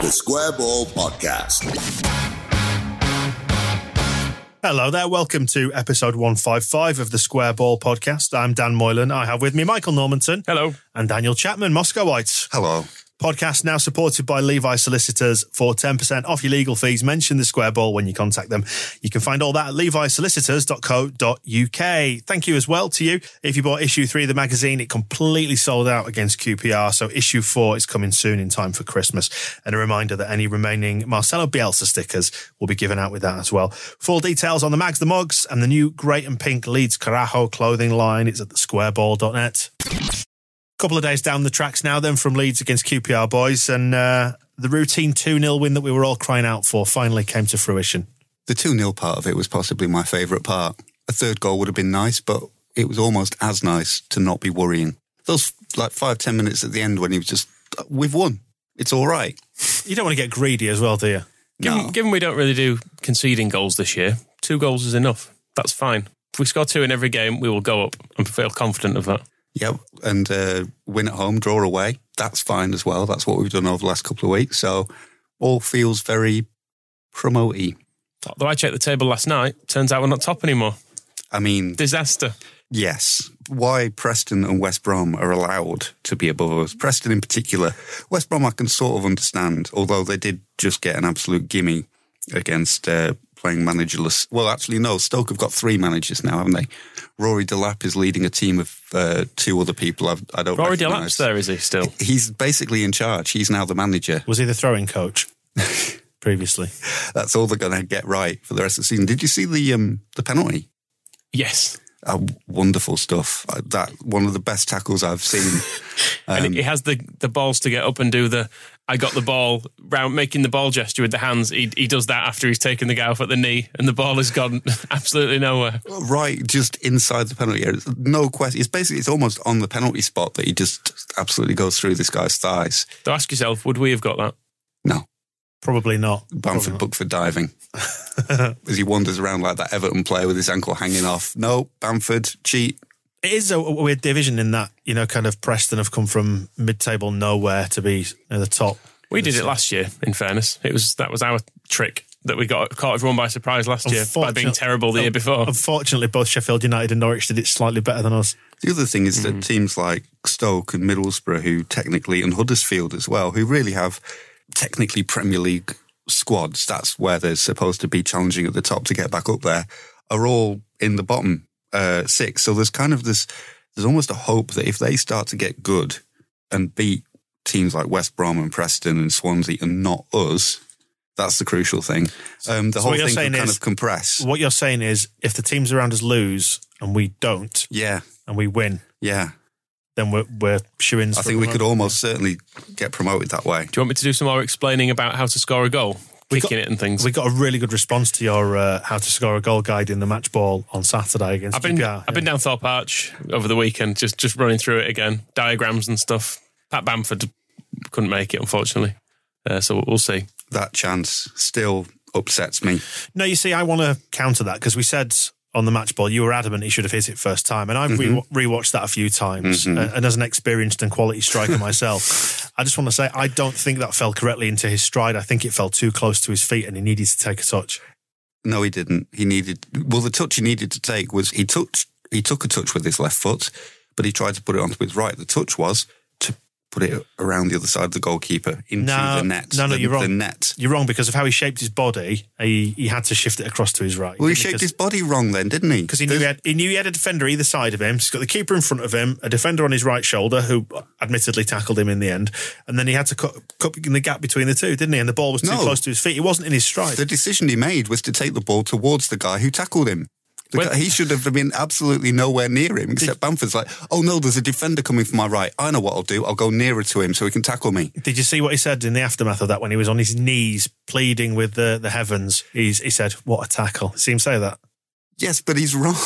The Square Ball Podcast. Hello there. Welcome to episode 155 of the Square Ball podcast. I'm Dan Moylan. I have with me Michael Normanton. Hello. And Daniel Chapman, Moscow Moscowite. Hello. Podcast now supported by Levi Solicitors for 10% off your legal fees. Mention the Square Ball when you contact them. You can find all that at levisolicitors.co.uk. Thank you as well to you. If you bought issue three of the magazine, it completely sold out against QPR. So issue four is coming soon in time for Christmas. And a reminder that any remaining Marcelo Bielsa stickers will be given out with that as well. Full details on the mags, the mugs, and the new great and pink Leeds Carajo clothing line. It's at the thesquareball.net couple of days down the tracks now, then from Leeds against QPR boys, and uh, the routine 2 0 win that we were all crying out for finally came to fruition. The 2 0 part of it was possibly my favourite part. A third goal would have been nice, but it was almost as nice to not be worrying. Those like five, ten minutes at the end when he was just, we've won. It's all right. You don't want to get greedy as well, do you? Given, No. given we don't really do conceding goals this year, two goals is enough. That's fine. If we score two in every game, we will go up. I feel confident of that. Yep. And uh, win at home, draw away. That's fine as well. That's what we've done over the last couple of weeks. So all feels very promoty. Although I checked the table last night, turns out we're not top anymore. I mean, Disaster. yes. Why Preston and West Brom are allowed to be above us. Preston in particular. West Brom I can sort of understand, although they did just get an absolute gimme against uh, playing managerless. Well, actually, no. Stoke have got three managers now, haven't they? Rory Delap is leading a team of uh, two other people I've, I don't Rory recognise. Delap's there, is he still? He's basically in charge. He's now the manager. Was he the throwing coach previously? That's all they're going to get right for the rest of the season. Did you see the um, the penalty? Yes. Uh, wonderful stuff. Uh, that one of the best tackles I've seen. and Um, he has the, the balls to get up and do the I got the ball round making the ball gesture with the hands. He, he does that after he's taken the guy off at the knee and the ball has gone absolutely nowhere. right, just inside the penalty area. No question. It's basically it's almost on the penalty spot that he just absolutely goes through this guy's thighs. So ask yourself, would we have got that? No, Probably not. Bamford booked for diving as he wanders around like that Everton player with his ankle hanging off. No, Bamford cheat. It is a weird division in that, you know, kind of Preston have come from mid table nowhere to be at the top. We did it last year. In fairness, it was that was our trick that we got caught everyone by surprise last year by being terrible the year before. Unfortunately, both Sheffield United and Norwich did it slightly better than us. The other thing is that mm-hmm. teams like Stoke and Middlesbrough, who technically, and Huddersfield as well, who really have technically Premier League squads, that's where they're supposed to be challenging at the top to get back up there, are all in the bottom uh, six. So there's kind of this, there's almost a hope that if they start to get good and beat teams like West Brom and Preston and Swansea and not us, that's the crucial thing. Um, the So whole thing saying could kind is- of compress. What you're saying is, if the teams around us lose and we don't, Yeah, and we win, yeah. then we're we're shoo I think we could almost certainly get promoted that way. Do you want me to do some more explaining about how to score a goal, We kicking got- it and things? We got a really good response to your uh, how to score a goal guide in the match ball on Saturday against I've been QPR. I've been down Thorpe Arch over the weekend, just just running through it again, diagrams and stuff. Pat Bamford couldn't make it, unfortunately. Uh, so we'll see. That chance still upsets me. No, you see, I want to counter that because we said on the match ball you were adamant he should have hit it first time, and I've re- rewatched that a few times. Mm-hmm. And, and as an experienced and quality striker myself, I just want to say I don't think that fell correctly into his stride. I think it fell too close to his feet, and he needed to take a touch. No, he didn't. He needed well the touch he needed to take was he touched he took a touch with his left foot, but he tried to put it onto his right. The touch was put it around the other side of the goalkeeper into No, the net. no, no, the, you're wrong. The net. You're wrong because of how he shaped his body. He, he had to shift it across to his right. Well, he shaped his body wrong then, didn't he? because he knew he had, he knew he had a defender either side of him. He's got the keeper in front of him, a defender on his right shoulder who admittedly tackled him in the end, and then he had to cut, cut in the gap between the two, didn't he? And the ball was too No. close to his feet. He wasn't in his stride. The decision he made was to take the ball towards the guy who tackled him. The When- guy, he should have been absolutely nowhere near him, except Bamford's like, oh no, there's a defender coming from my right. I know what I'll do. I'll go nearer to him so he can tackle me. Did you see what he said in the aftermath of that when he was on his knees pleading with the, the heavens? He's, he said, "What a tackle!" See him say that. Yes, but he's wrong.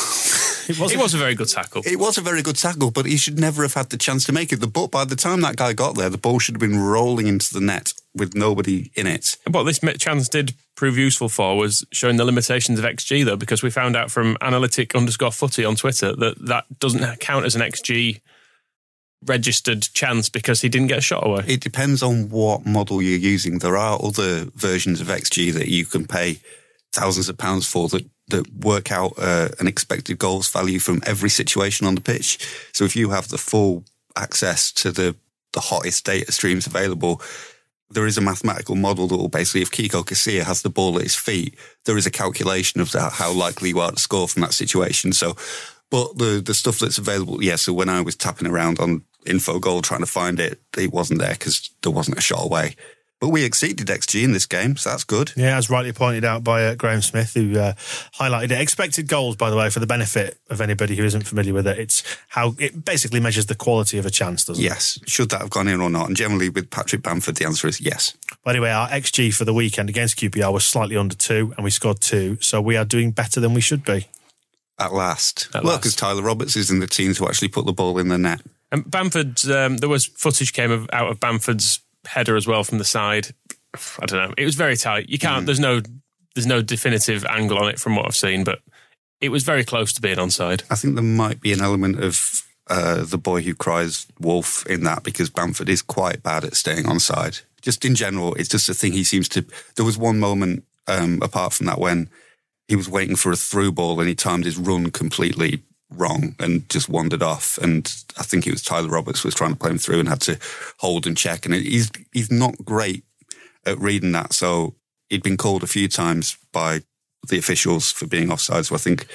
It It was a very good tackle. It was a very good tackle, but he should never have had the chance to make it. The ball, by the time that guy got there, the ball should have been rolling into the net with nobody in it. What this chance did prove useful for was showing the limitations of XG, though, because we found out from analytic underscore footy on Twitter that that doesn't count as an XG registered chance because he didn't get a shot away. It depends on what model you're using. There are other versions of XG that you can pay thousands of pounds for that, that work out uh, an expected goals value from every situation on the pitch. So if you have the full access to the, the hottest data streams available, there is a mathematical model that will basically, if Kiko Casilla has the ball at his feet, there is a calculation of that, how likely you are to score from that situation. So, but the the stuff that's available, yeah. So when I was tapping around on Infogol trying to find it, it wasn't there because there wasn't a shot away. But we exceeded XG in this game, so that's good. Yeah, as rightly pointed out by uh, Graham Smith, who uh, highlighted it. Expected goals, by the way, for the benefit of anybody who isn't familiar with it, it's how it basically measures the quality of a chance, doesn't it? Yes. Should that have gone in or not? And generally with Patrick Bamford, the answer is yes. But anyway, our XG for the weekend against QPR was slightly under two, and we scored two. So we are doing better than we should be. At last. At well, because Tyler Roberts is in the team to actually put the ball in the net. And Bamford, um, there was footage came of, out of Bamford's header as well from the side. I don't know. It was very tight. You can't. There's no. There's no definitive angle on it from what I've seen, but it was very close to being onside. I think there might be an element of uh, the boy who cries wolf in that because Bamford is quite bad at staying on side. Just in general, it's just a thing he seems to. There was one moment um, apart from that when he was waiting for a through ball and he timed his run completely wrong and just wandered off. And I think it was Tyler Roberts was trying to play him through and had to hold and check. And he's he's not great at reading that. So he'd been called a few times by the officials for being offside. So I think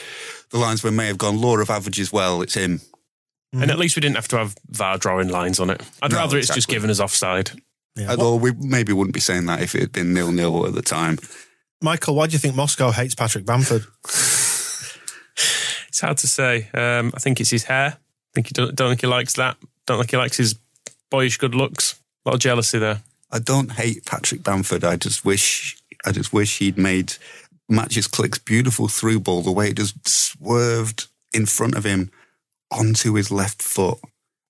the linesman may have gone law of averages. Well, it's him. And at least we didn't have to have VAR drawing lines on it. I'd No, rather it's just given as offside. Yeah. Although we maybe wouldn't be saying that if it had been nil nil at the time. Michael, why do you think Moscow hates Patrick Bamford? It's hard to say. Um, I think it's his hair. I think he don't, don't think he likes that. Don't think he likes his boyish good looks. A lot of jealousy there. I don't hate Patrick Bamford. I just wish I just wish he'd made Mateusz Klich's beautiful through ball the way it just swerved in front of him onto his left foot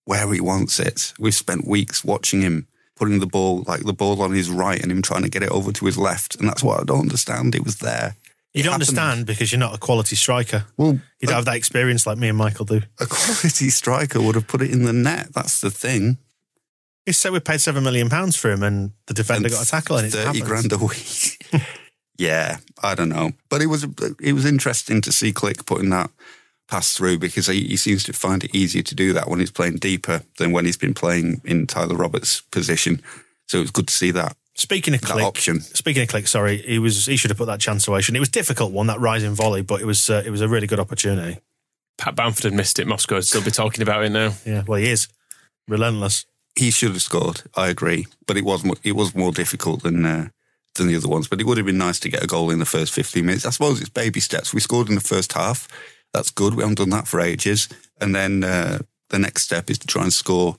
where he wants it. We've spent weeks watching him putting the ball like the ball on his right and him trying to get it over to his left, and that's what I don't understand. It was there. You don't happened. understand because you're not a quality striker. Well, You don't have that experience like me and Michael do. a quality striker would have put it in the net. That's the thing. He said we paid seven million pounds for him, and the defender And got a tackle, and it thirty happens. grand a week. yeah, I don't know, but it was it was interesting to see Klich putting that pass through because he, he seems to find it easier to do that when he's playing deeper than when he's been playing in Tyler Roberts' position. So it was good to see that Speaking of that Klich, option. speaking of Klich, sorry, he was he should have put that chance away. shouldn't he? It was a difficult one that rising volley, but it was uh, it was a really good opportunity. Pat Bamford had missed it. Moscow would still be talking about it now. Yeah, well, he is relentless. He should have scored. I agree, but it was mo- it was more difficult than. Uh, than the other ones, but it would have been nice to get a goal in the first 15 minutes. I suppose it's baby steps. We scored in the first half. That's good. We haven't done that for ages. And then uh, the next step is to try and score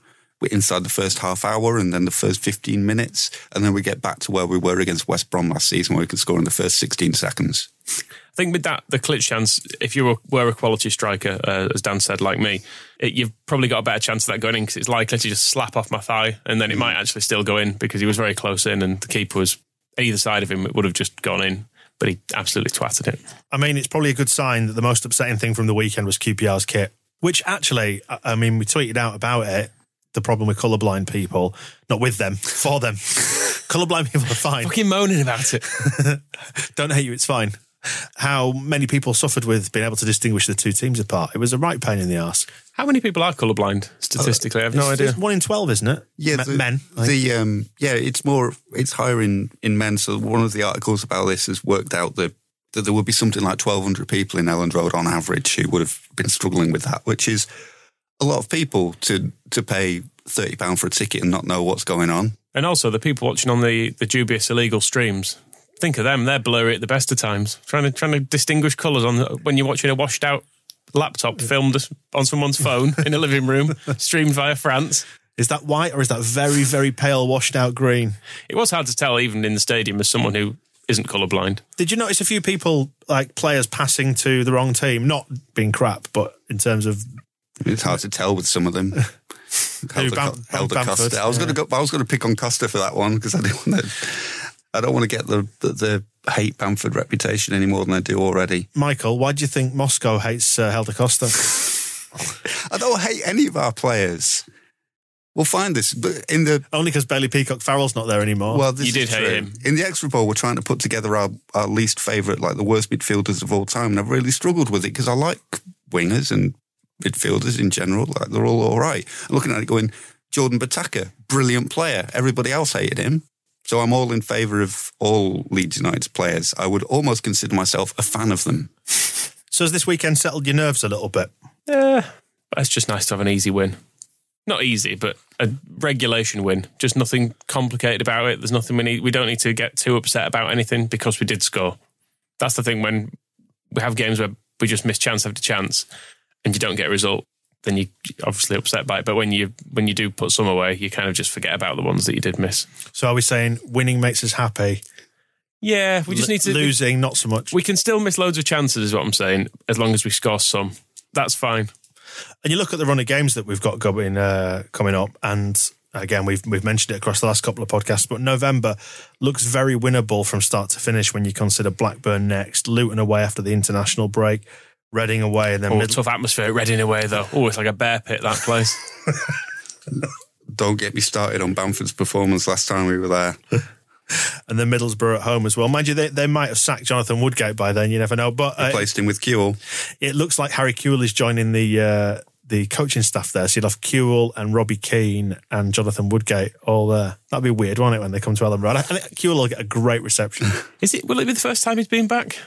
inside the first half hour and then the first 15 minutes. And then we get back to where we were against West Brom last season, where we could score in the first 16 seconds. I think with that, the Klich chance, if you were, were a quality striker, uh, as Dan said, like me, it, you've probably got a better chance of that going in because it's likely to just slap off my thigh and then it might actually still go in because he was very close in and the keeper was either side of him. It would have just gone in, but he absolutely twatted it. I mean, it's probably a good sign that the most upsetting thing from the weekend was QPR's kit, which actually, I- I mean, we tweeted out about it. The problem with colourblind people, not with them, for them. colourblind people are fine. Fucking moaning about it. Don't hate you, it's fine. how many people suffered with being able to distinguish the two teams apart. It was a right pain in the arse. How many people are colourblind statistically? I have no It's- idea. It's one in twelve, isn't it? Yeah, Me- the, men. The um, yeah, it's more, it's higher in in men. So one of the articles about this has worked out that that there would be something like twelve hundred people in Elland Road on average who would have been struggling with that, which is a lot of people to to pay thirty pound for a ticket and not know what's going on. And also the people watching on the, the dubious illegal streams. Think of them; they're blurry at the best of times. Trying to trying to distinguish colours on the, when you're watching a washed out laptop filmed on someone's phone in a living room, streamed via France. Is that white or is that very, very pale, washed out green? It was hard to tell, even in the stadium, as someone who isn't colourblind. Did you notice a few people, like players, passing to the wrong team? Not being crap, but in terms of It's hard to tell with some of them. Helder, Bam- Helder Bamford, Costa. I was going to go. I was going to pick on Costa for that one because I didn't want to. I don't want to get the, the the hate Bamford reputation any more than I do already. Michael. Why do you think Moscow hates uh, Helder Costa? I don't hate any of our players. We'll find this, but in the Only because Bailey Peacock Farrell's not there anymore. well, this You did is hate true. him. In the extra poll, we're trying to put together our, our least favourite, like the worst midfielders of all time, and I've really struggled with it because I like wingers and midfielders in general. Like they're all all right. I'm looking at it, going Jordan Botaka, brilliant player. Everybody else hated him. So I'm all in favour of all Leeds United players. I would almost consider myself a fan of them. so has this weekend settled your nerves a little bit? Yeah, but it's just nice to have an easy win. Not easy, but a regulation win. Just nothing complicated about it. There's nothing we need. We don't need to get too upset about anything because we did score. That's the thing when we have games where we just miss chance after chance and you don't get a result. Then you obviously upset by it. But when you when you do put some away, you kind of just forget about the ones that you did miss. So are we saying winning makes us happy? Yeah, we just L- need to losing, not so much. We can still miss loads of chances, is what I'm saying. As long as we score some, that's fine. And you look at the run of games that we've got going uh, coming up, and again, we've we've mentioned it across the last couple of podcasts. But November looks very winnable from start to finish when you consider Blackburn next, Luton away after the international break, Reading away, and then Oh, mid- tough atmosphere at Reading away though. Oh, it's like a bear pit that place. Don't get me started on Bamford's performance last time we were there. and then Middlesbrough at home as well. Mind you, they, they might have sacked Jonathan Woodgate by then. You never know. But uh, Replaced him with Kewell. it looks like Harry Kewell is joining the uh, the coaching staff there. So you'll have Kewell and Robbie Keane and Jonathan Woodgate all there. That'd be weird, won't it, when they come to Elland Road? I think Kewell will get a great reception. Is it? Will it be the first time he's been back?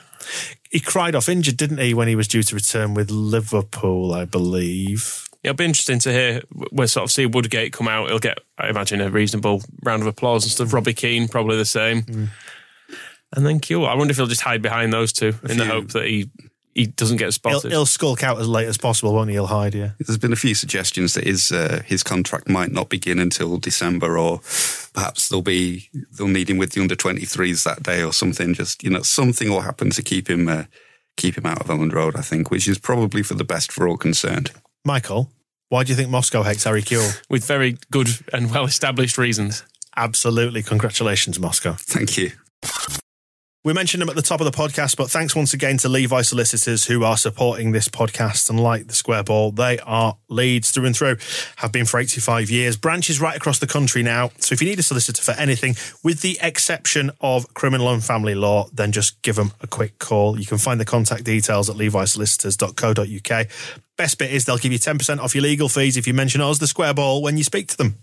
He cried off injured, didn't he, when he was due to return with Liverpool, I believe. It'll be interesting to hear. We'll sort of see Woodgate come out. He'll get, I imagine, a reasonable round of applause and stuff. Mm. Robbie Keane probably the same, mm. and then Q. I wonder if he'll just hide behind those two in the hope that he he doesn't get He'll, spotted. he'll skulk out as late as possible, won't he? He'll hide, yeah. There's been a few suggestions that his uh, his contract might not begin until December, or perhaps they'll be they'll need him with the under 23s that day or something. Just you know, something will happen to keep him uh, keep him out of Elland Road. I think, which is probably for the best for all concerned. Michael, why do you think Moscow hates Harry Kewell? with very good and well established reasons. Absolutely. Congratulations, Moscow. Thank you. We mentioned them at the top of the podcast, but thanks once again to Levi Solicitors who are supporting this podcast. And like the Square Ball, they are Leeds through and through, have been for 85 years. Branches right across the country now. So if you need a solicitor for anything, with the exception of criminal and family law, then just give them a quick call. You can find the contact details at levisolicitors.co.uk. Best bit is they'll give you 10% off your legal fees if you mention us, the Square Ball, when you speak to them.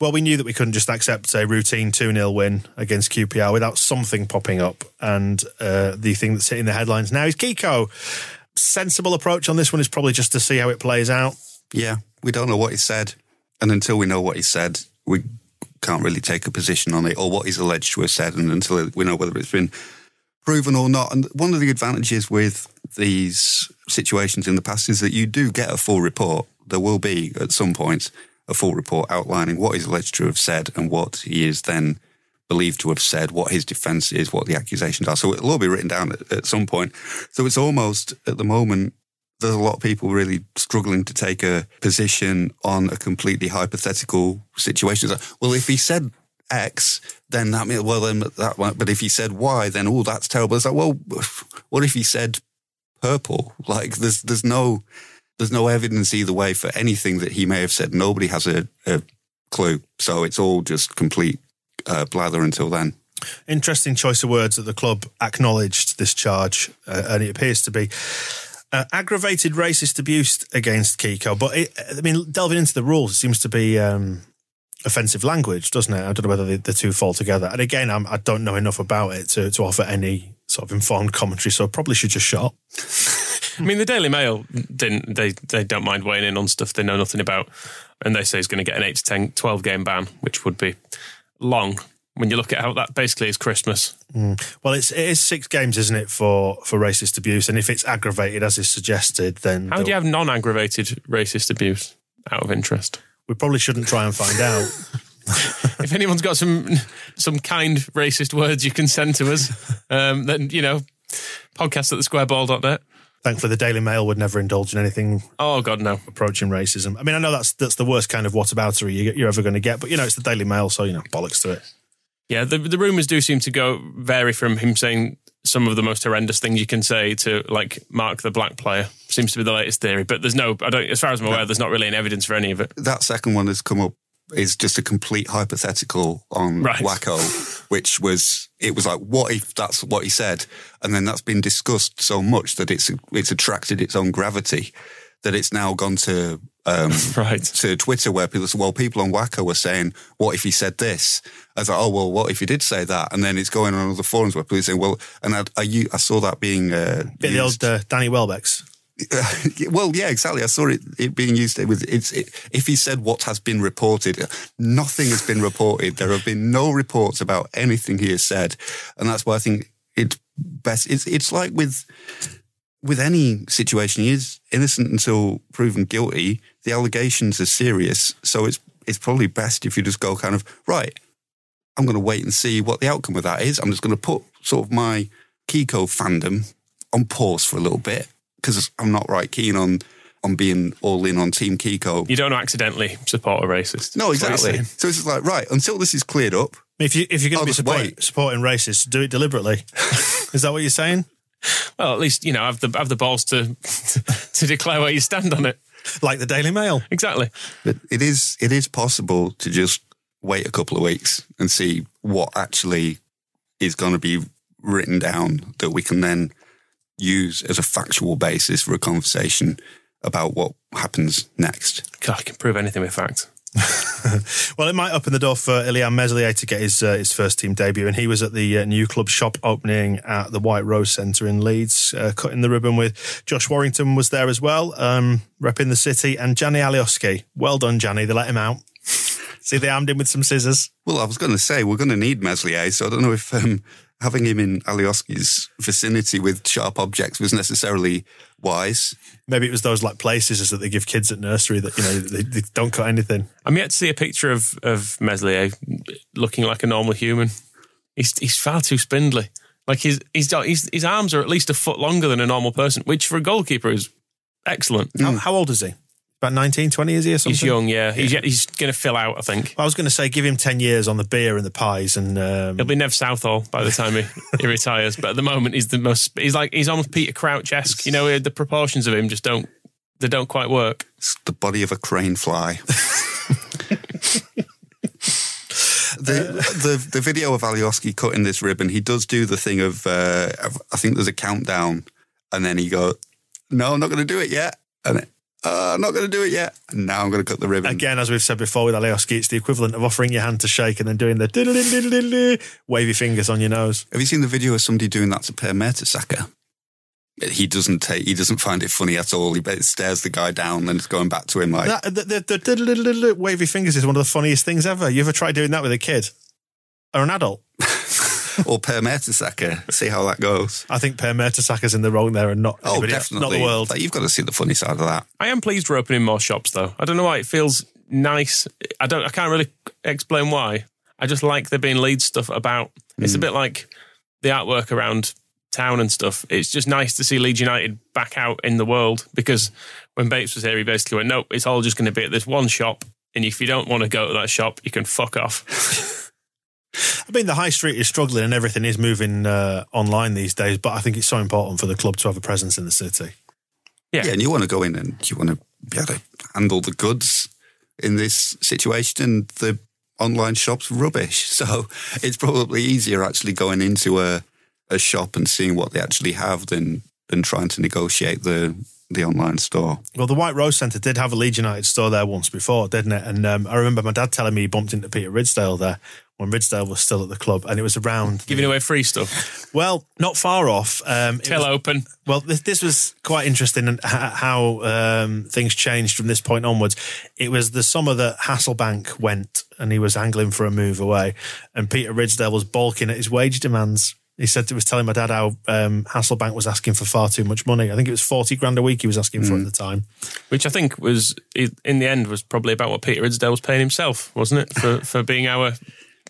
Well, we knew that we couldn't just accept a routine 2 0 win against QPR without something popping up. And uh, the thing that's hitting the headlines now is Kiko. Sensible approach on this one is probably just to see how it plays out. Yeah, we don't know what he said, and until we know what he said, we can't really take a position on it or what he's alleged to have said, and until we know whether it's been proven or not. And one of the advantages with these situations in the past is that you do get a full report. There will be at some point a full report outlining what he's alleged to have said and what he is then believed to have said, what his defence is, what the accusations are. So it'll all be written down at, at some point. So it's almost at the moment there's a lot of people really struggling to take a position on a completely hypothetical situation. Like, well, if he said X, then that means, well, then that might, but if he said Y, then, oh, that's terrible. It's like, well, what if he said purple? Like, there's, there's no, there's no evidence either way for anything that he may have said. Nobody has a, a clue. So it's all just complete uh, blather until then. Interesting choice of words that the club acknowledged this charge, uh, and it appears to be uh, aggravated racist abuse against Kiko. But it, I mean, delving into the rules, it seems to be um, offensive language, doesn't it? I don't know whether the, the two fall together. And again, I'm, I do not know enough about it to, to offer any sort of informed commentary, so I probably should just shut up. I mean, the Daily Mail didn't. They they don't mind weighing in on stuff they know nothing about, and they say he's going to get an eight to 10, 12 game ban, which would be long when you look at how that basically is Christmas. Mm. Well, it's it is six games, isn't it, for for racist abuse? And if it's aggravated as is suggested, then how do you have non-aggravated racist abuse? Out of interest, we probably shouldn't try and find out. if anyone's got some some kind racist words you can send to us, um, then you know, podcast at the squareball.net. Thankfully, the Daily Mail would never indulge in anything. Oh God, no! Approaching racism. I mean, I know that's that's the worst kind of whataboutery you're ever going to get, but you know, it's the Daily Mail, so you know, bollocks to it. Yeah, the the rumours do seem to go vary from him saying some of the most horrendous things you can say to like Mark the black player seems to be the latest theory. But there's no, I don't, as far as I'm aware, there's not really any evidence for any of it. That second one has come up is just a complete hypothetical on right. WACCOE, which was it was like, what if that's what he said, and then that's been discussed so much that it's it's attracted its own gravity that it's now gone to um, right to Twitter where people well, people on WACCOE were saying, what if he said this? I was like, oh well, what if he did say that? And then it's going on other forums where people are saying, well, and I, I, I saw that being uh, bit the old uh, Danny Welbeck's. well, yeah, exactly. I saw it, it being used. It was it's it, if he said what has been reported, nothing has been reported. There have been no reports about anything he has said, and that's why I think it's best. It's it's like with with any situation, he is innocent until proven guilty. The allegations are serious, so it's it's probably best if you just go kind of right. I'm going to wait and see what the outcome of that is. I'm just going to put sort of my Kiko fandom on pause for a little bit because I'm not right keen on on being all in on Team Kiko. You don't accidentally support a racist. No, exactly. So it's just like right until this is cleared up. If you if you're going to be supporting, supporting racists, do it deliberately. is that what you're saying? Well, at least you know have the have the balls to to declare where you stand on it, like the Daily Mail. Exactly. But it is it is possible to just wait a couple of weeks and see what actually is going to be written down that we can then use as a factual basis for a conversation about what happens next. God, I can prove anything with facts. well, it might open the door for Illan Meslier to get his uh, his first team debut, and he was at the uh, new club shop opening at the White Rose Centre in Leeds, uh, cutting the ribbon with Josh Warrington was there as well, um, repping the city, and Gianni Alioski. Well done, Gianni. They let him out. See, they armed him with some scissors. Well, I was going to say we're going to need Meslier, so I don't know if um, having him in Alioski's vicinity with sharp objects was necessarily wise. Maybe it was those like places that they give kids at nursery that you know they, they don't cut anything. I'm yet to see a picture of of Meslier looking like a normal human. He's he's far too spindly. Like his his his, his arms are at least a foot longer than a normal person, which for a goalkeeper is excellent. How, how old is he? About 19, 20 is he or something? He's young, yeah. He's, he's going to fill out, I think. I was going to say, give him 10 years on the beer and the pies and... Um... He'll be Nev Southall by the time he, he retires. But at the moment, he's the most... He's like, he's almost Peter Crouch-esque. You know, the proportions of him just don't... They don't quite work. It's the body of a crane fly. the, the the video of Alioski cutting this ribbon, he does do the thing of uh, I think there's a countdown, and then he goes, "No, I'm not going to do it yet," and uh, I'm not going to do it yet. Now I'm going to cut the ribbon. Again, as we've said before with Alioski, it's the equivalent of offering your hand to shake and then doing the wavy fingers on your nose. Have you seen the video of somebody doing that to Per Mertesacker? He doesn't take. He doesn't find it funny at all. He stares the guy down and it's going back to him like that, the, the, the, wavy fingers is one of the funniest things ever. You ever tried doing that with a kid or an adult? or Per Mertesacker. See how that goes. I think Per Mertesacker's in the wrong there and not oh, definitely. not the world. Like, you've got to see the funny side of that. I am pleased we're opening more shops though. I don't know why it feels nice. I don't. I can't really explain why. I just like there being lead stuff about. It's mm. a bit like the artwork around town and stuff. It's just nice to see Leeds United back out in the world because when Bates was here, he basically went, "Nope, it's all just going to be at this one shop, and if you don't want to go to that shop, you can fuck off." I mean, the high street is struggling and everything is moving uh, online these days, but I think it's so important for the club to have a presence in the city. Yeah. yeah, and you want to go in and you want to be able to handle the goods in this situation. And the online shop's rubbish. So it's probably easier actually going into a, a shop and seeing what they actually have than than trying to negotiate the the online store. Well, the White Rose Centre did have a Leeds United store there once before, didn't it? And um, I remember my dad telling me he bumped into Peter Ridsdale there when Ridsdale was still at the club, and it was around Giving away free stuff. Well, not far off. Um, it Till was- open. Well, this, this was quite interesting and how um, things changed from this point onwards. It was the summer that Hasselbaink went and he was angling for a move away, and Peter Ridsdale was balking at his wage demands. He said it was telling my dad how um, Hasselbaink was asking for far too much money. I think it was 40 grand a week he was asking for at the time. Which I think was, in the end, was probably about what Peter Ridsdale was paying himself, wasn't it? For, for being our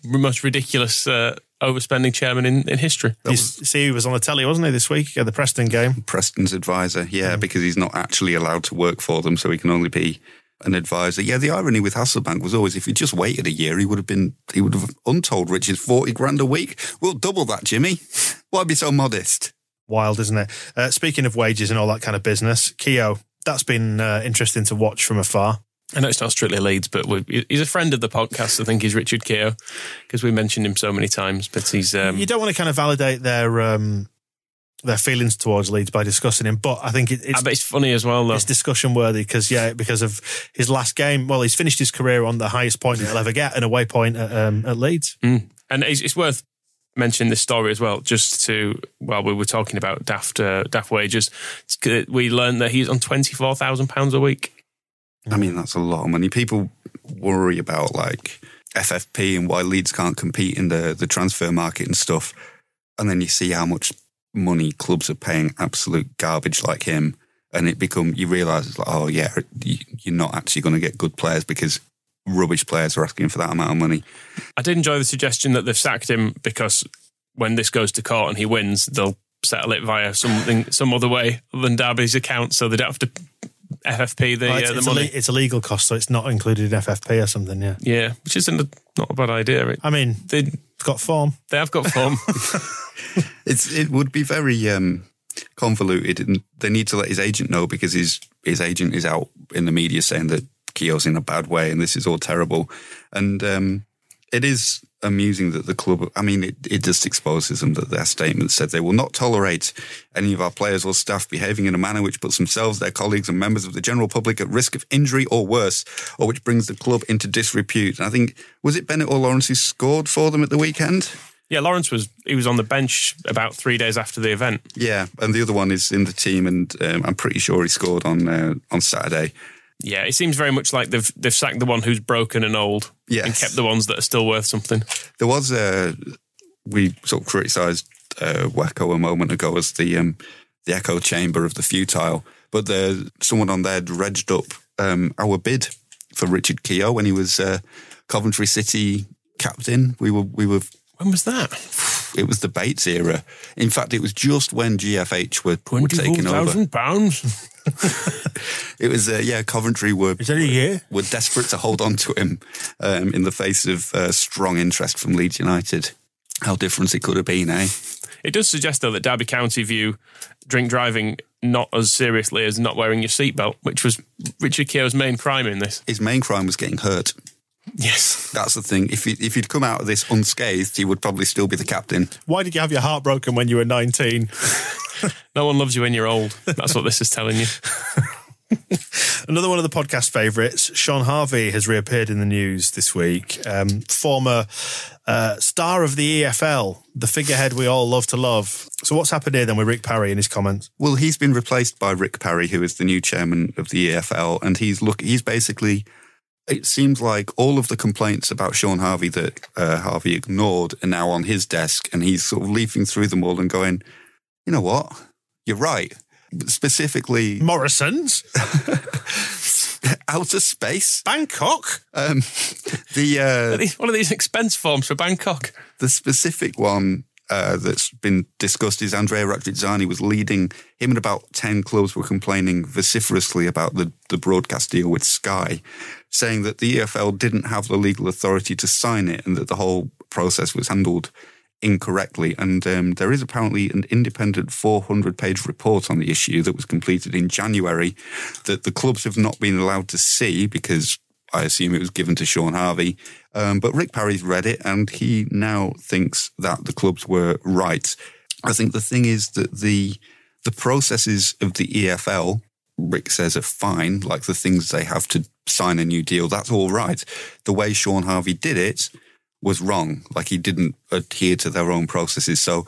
most ridiculous uh, overspending chairman in, in history. You s- see, he was on the telly, wasn't he, this week at the Preston game? Preston's advisor, yeah, because he's not actually allowed to work for them, so he can only be an advisor. Yeah, the irony with Hasselbaink was always if he just waited a year, he would have been he would have untold riches forty grand a week. We'll double that, Jimmy. Why be so modest? Wild, isn't it? Uh, speaking of wages and all that kind of business, Keogh, that's been uh, interesting to watch from afar. I know it's not strictly Leeds, but we, he's a friend of the podcast. I think he's Richard Keogh because we mentioned him so many times. But he's um, you don't want to kind of validate their um, their feelings towards Leeds by discussing him, but I think it, it's I bet it's funny as well, though. it's discussion worthy because yeah, because of his last game. Well, he's finished his career on the highest point he'll ever get, an away point at, um, at Leeds. Mm. And it's, it's worth mentioning this story as well, just to while we were talking about daft uh, daft wages, we learned that he's on twenty four thousand pounds a week. I mean, that's a lot of money. People worry about like FFP and why Leeds can't compete in the the transfer market and stuff, and then you see how much money clubs are paying absolute garbage like him, and it become you realise it's like, oh yeah, you- you're not actually going to get good players because rubbish players are asking for that amount of money. I did enjoy the suggestion that they've sacked him because when this goes to court and he wins, they'll settle it via something some other way than Derby's account, so they don't have to FFP the Well, uh, it's, the it's, a money. le- it's a legal cost, so it's not included in FFP or something. Yeah, yeah, which isn't a, not a bad idea. It, I mean, they it's got form. they have got form. It's it would be very um, convoluted, and they need to let his agent know because his his agent is out in the media saying that Keogh's in a bad way and this is all terrible. And um, it is amusing that the club. I mean, it, it just exposes them that their statement said they will not tolerate any of our players or staff behaving in a manner which puts themselves, their colleagues, and members of the general public at risk of injury or worse, or which brings the club into disrepute. And I think was it Bennett or Lawrence who scored for them at the weekend? yeah, Lawrence was he was on the bench about three days after the event. Yeah, and the other one is in the team, and um, I'm pretty sure he scored on uh, on Saturday. Yeah, it seems very much like they've they've sacked the one who's broken and old, Yes. and kept the ones that are still worth something. There was a we sort of criticised uh, WACCOE a moment ago as the um, the echo chamber of the futile, but the someone on there dredged up um, our bid for Richard Keogh when he was uh, Coventry City captain. We were we were When was that? It was the Bates era. In fact, it was just when GFH were, were taking over. thousand pounds. It was uh, yeah, Coventry were Is that a year? were desperate to hold on to him um, in the face of uh, strong interest from Leeds United. How different it could have been, eh? It does suggest though that Derby County view drink driving not as seriously as not wearing your seatbelt, which was Richard Keogh's main crime in this. His main crime was getting hurt. Yes. That's the thing. If he, if he'd come out of this unscathed, he would probably still be the captain. Why did you have your heart broken when you were 19? No one loves you when you're old. That's what this is telling you. Another one of the podcast favourites, Shaun Harvey, has reappeared in the news this week. Um, former uh, star of the EFL, the figurehead we all love to love. So, what's happened here then with Rick Parry in his comments? Well, he's been replaced by Rick Parry, who is the new chairman of the EFL, and he's look. He's basically. It seems like all of the complaints about Shaun Harvey that uh, Harvey ignored are now on his desk, and he's sort of leafing through them all and going, "You know what? You're right." Specifically, Morrison's? outer space. Bangkok? Um, the uh, One of these expense forms for Bangkok. the specific one uh, that's been discussed is Andrea Radrizzani was leading. Him and about 10 clubs were complaining vociferously about the, the broadcast deal with Sky, saying that the EFL didn't have the legal authority to sign it and that the whole process was handled incorrectly. And um, there is apparently an independent 400 page report on the issue that was completed in January that the clubs have not been allowed to see because I assume it was given to Shaun Harvey. Um, but Rick Parry's read it and he now thinks that the clubs were right. I think the thing is that the the processes of the EFL, Rick says, are fine. Like the things they have to sign a new deal, that's all right. The way Shaun Harvey did it was wrong. Like he didn't adhere to their own processes. So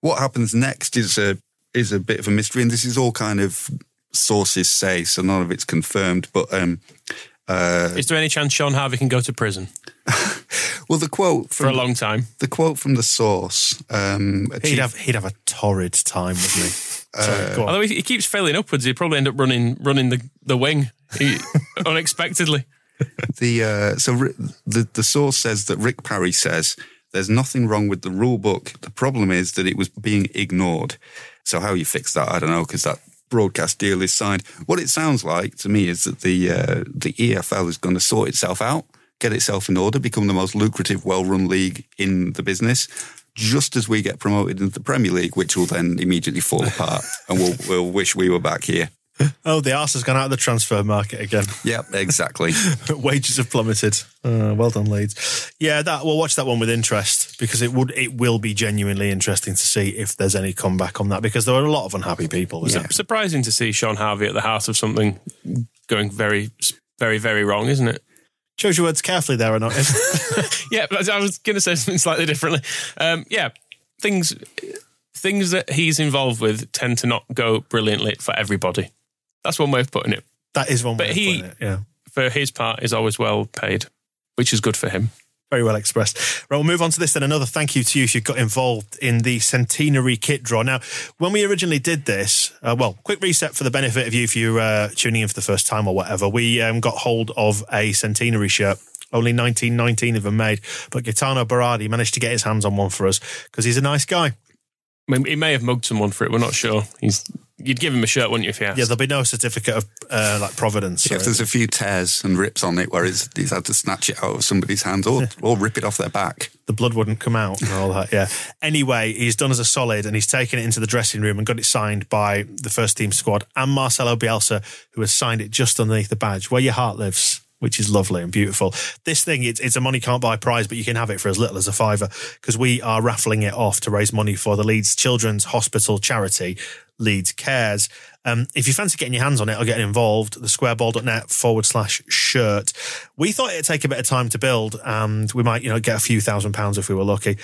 what happens next is a is a bit of a mystery, and this is all kind of sources say, so none of it's confirmed. But um, uh, Is there any chance Sean Harvey can go to prison well, the quote for a long time? the quote from the source. Um, He'd chief- have he'd have a torrid time, wouldn't he? Sorry, go on. Although he, he keeps failing upwards, he'd probably end up running running the, the wing he, unexpectedly. the uh, so the the source says that Rick Parry says there's nothing wrong with the rule book. The problem is that it was being ignored. So how you fix that, I don't know, because that broadcast deal is signed. What it sounds like to me is that the uh, the EFL is going to sort itself out, get itself in order, become the most lucrative, well-run league in the business. Just as we get promoted into the Premier League, which will then immediately fall apart, and we'll, we'll wish we were back here. Oh, the arse has gone out of the transfer market again. Yep, exactly. Wages have plummeted. Uh, well done, Leeds. Yeah, that we'll watch that one with interest because it would it will be genuinely interesting to see if there's any comeback on that because there are a lot of unhappy people. with it. Surprising to see Shaun Harvey at the heart of something going very, very, very wrong, isn't it? Choose your words carefully there or not. Yeah, I was going to say something slightly differently. Um, yeah, things things that he's involved with tend to not go brilliantly for everybody. That's one way of putting it. that is one But way of he- putting it. Yeah. For his part, is always well paid, which is good for him. Very well expressed. Right, we'll move on to this then. Another thank you to you if you got involved in the centenary kit draw. Now, when we originally did this, uh, well, quick reset for the benefit of you if you're uh, tuning in for the first time or whatever. We um, got hold of a centenary shirt. Only 1919 of them made, but Gaetano Berardi managed to get his hands on one for us because he's a nice guy. I mean, he may have mugged someone for it. We're not sure. He's you'd give him a shirt, wouldn't you? If he asked. Yeah, there'll be no certificate of uh, like providence. if there's a few tears and rips on it where he's, he's had to snatch it out of somebody's hands or, or rip it off their back. the blood wouldn't come out and all that. Yeah. Anyway, he's done as a solid and he's taken it into the dressing room and got it signed by the first team squad and Marcelo Bielsa, who has signed it just underneath the badge where your heart lives. Which is lovely and beautiful. This thing, it's, it's a money can't buy prize, but you can have it for as little as a fiver because we are raffling it off to raise money for the Leeds Children's Hospital charity, Leeds Cares. Um, if you fancy getting your hands on it or getting involved, the squareball.net forward slash shirt. We thought it'd take a bit of time to build and we might, you know, get a few thousand pounds if we were lucky.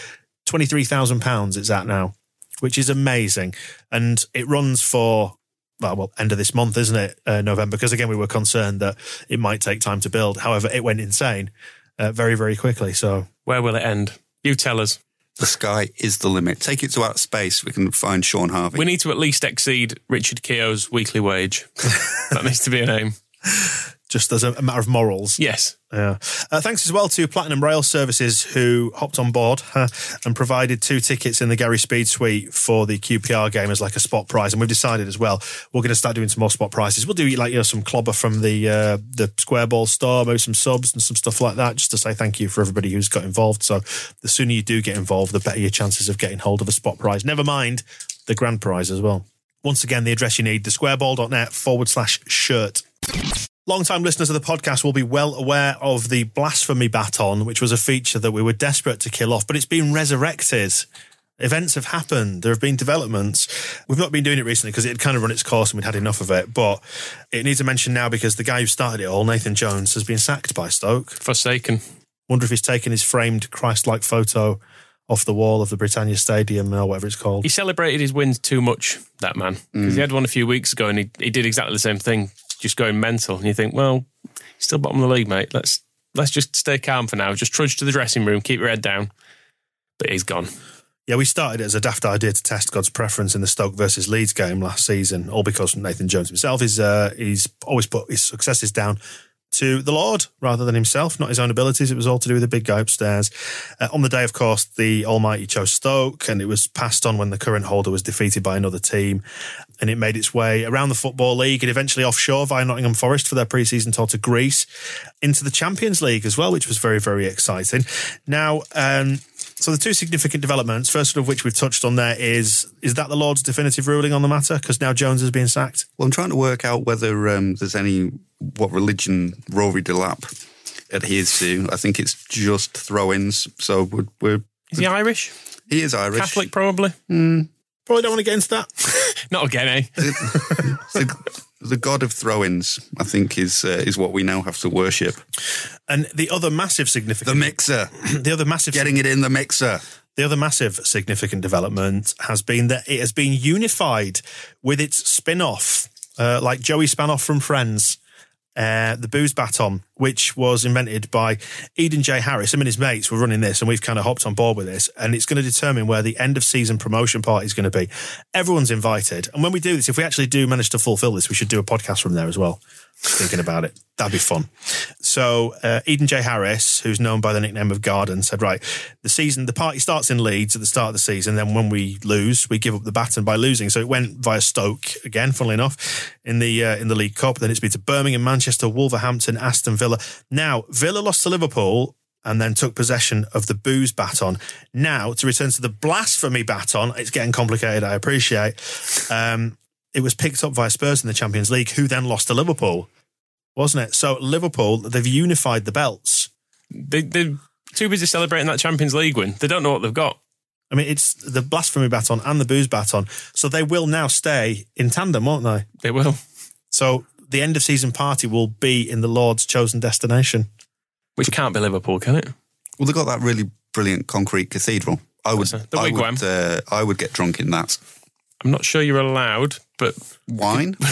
£23,000 it's at now, which is amazing. And it runs for, well, well end of this month, isn't it? Uh, November. Because again, we were concerned that it might take time to build. However, it went insane uh, very, very quickly. So Where will it end? You tell us. The sky is the limit. Take it to outer space. We can find Shaun Harvey. We need to at least exceed Richard Keogh's weekly wage. that needs to be a aim. Just as a, matter of morals. Yes. Yeah. Uh, thanks as well to Platinum Rail Services who hopped on board huh, and provided two tickets in the Gary Speed Suite for the QPR game as like a spot prize. And we've decided as well we're going to start doing some more spot prizes. We'll do like you know some clobber from the uh, the Square Ball store, maybe some subs and some stuff like that, just to say thank you for everybody who's got involved. So the sooner you do get involved, the better your chances of getting hold of a spot prize. Never mind the grand prize as well. Once again, the address you need, thesquareball.net forward slash shirt. Long-time listeners of the podcast will be well aware of the blasphemy baton, which was a feature that we were desperate to kill off, but it's been resurrected. Events have happened. There have been developments. We've not been doing it recently because it had kind of run its course and we'd had enough of it. But it needs a mention now because the guy who started it all, Nathan Jones, has been sacked by Stoke. Forsaken. Wonder if he's taken his framed Christ-like photo off the wall of the Britannia Stadium or whatever it's called. He celebrated his wins too much, that man. Because he mm. had one a few weeks ago and he, he did exactly the same thing, just going mental. And you think, well, still bottom of the league, mate. Let's let's just stay calm for now. Just trudge to the dressing room, keep your head down. But he's gone. Yeah, we started it as a daft idea to test God's preference in the Stoke versus Leeds game last season, all because Nathan Jones himself is uh, he's always put his successes down to the Lord rather than himself, not his own abilities. It was all to do with the big guy upstairs. Uh, on the day, of course, the Almighty chose Stoke, and it was passed on when the current holder was defeated by another team, and it made its way around the Football League and eventually offshore via Nottingham Forest for their pre-season tour to Greece, into the Champions League as well, which was very, very exciting. Now, um, so the two significant developments, first of which we've touched on there, is is that the Lord's definitive ruling on the matter? Because now Jones has been sacked. Well, I'm trying to work out whether um, there's any what religion Rory Delap adheres to. I think it's just throw-ins. So we're, we're Is he Irish? he is Irish. Catholic, probably. Probably don't want to get into that. Not again, eh? The, god of throw-ins, I think, is uh, is what we now have to worship. And the other massive significant The mixer, the other massive, getting it in the mixer. the other massive significant development has been that it has been unified with its spin-off, uh, like Joey Spanoff from Friends. Uh, the booze baton, which was invented by Eden J. Harris. Him and his mates were running this, and we've kind of hopped on board with this. And it's going to determine where the end of season promotion party is going to be. Everyone's invited, and when we do this, if we actually do manage to fulfill this, we should do a podcast from there as well. Thinking about it, that'd be fun. So uh, Eden J. Harris, who's known by the nickname of Garden, said, "Right, the season, the party starts in Leeds at the start of the season. Then when we lose, we give up the baton by losing. So it went via Stoke again, funnily enough, in the uh, in the League Cup. Then it's been to Birmingham, Manchester, Wolverhampton, Aston Villa. Now Villa lost to Liverpool." And then took possession of the booze baton. Now to return to the blasphemy baton, it's getting complicated. I appreciate. Um, it was picked up by Spurs in the Champions League, who then lost to Liverpool, wasn't it? So Liverpool, they've unified the belts. They, they're too busy celebrating that Champions League win. They don't know what they've got. I mean, it's the blasphemy baton and the booze baton. So they will now stay in tandem, won't they? They will. So the end of season party will be in the Lord's chosen destination. Which can't be Liverpool, can it? Well, they've got that really brilliant concrete cathedral. I would, The I wigwam? would, uh, I would get drunk in that. I'm not sure you're allowed, but Wine, can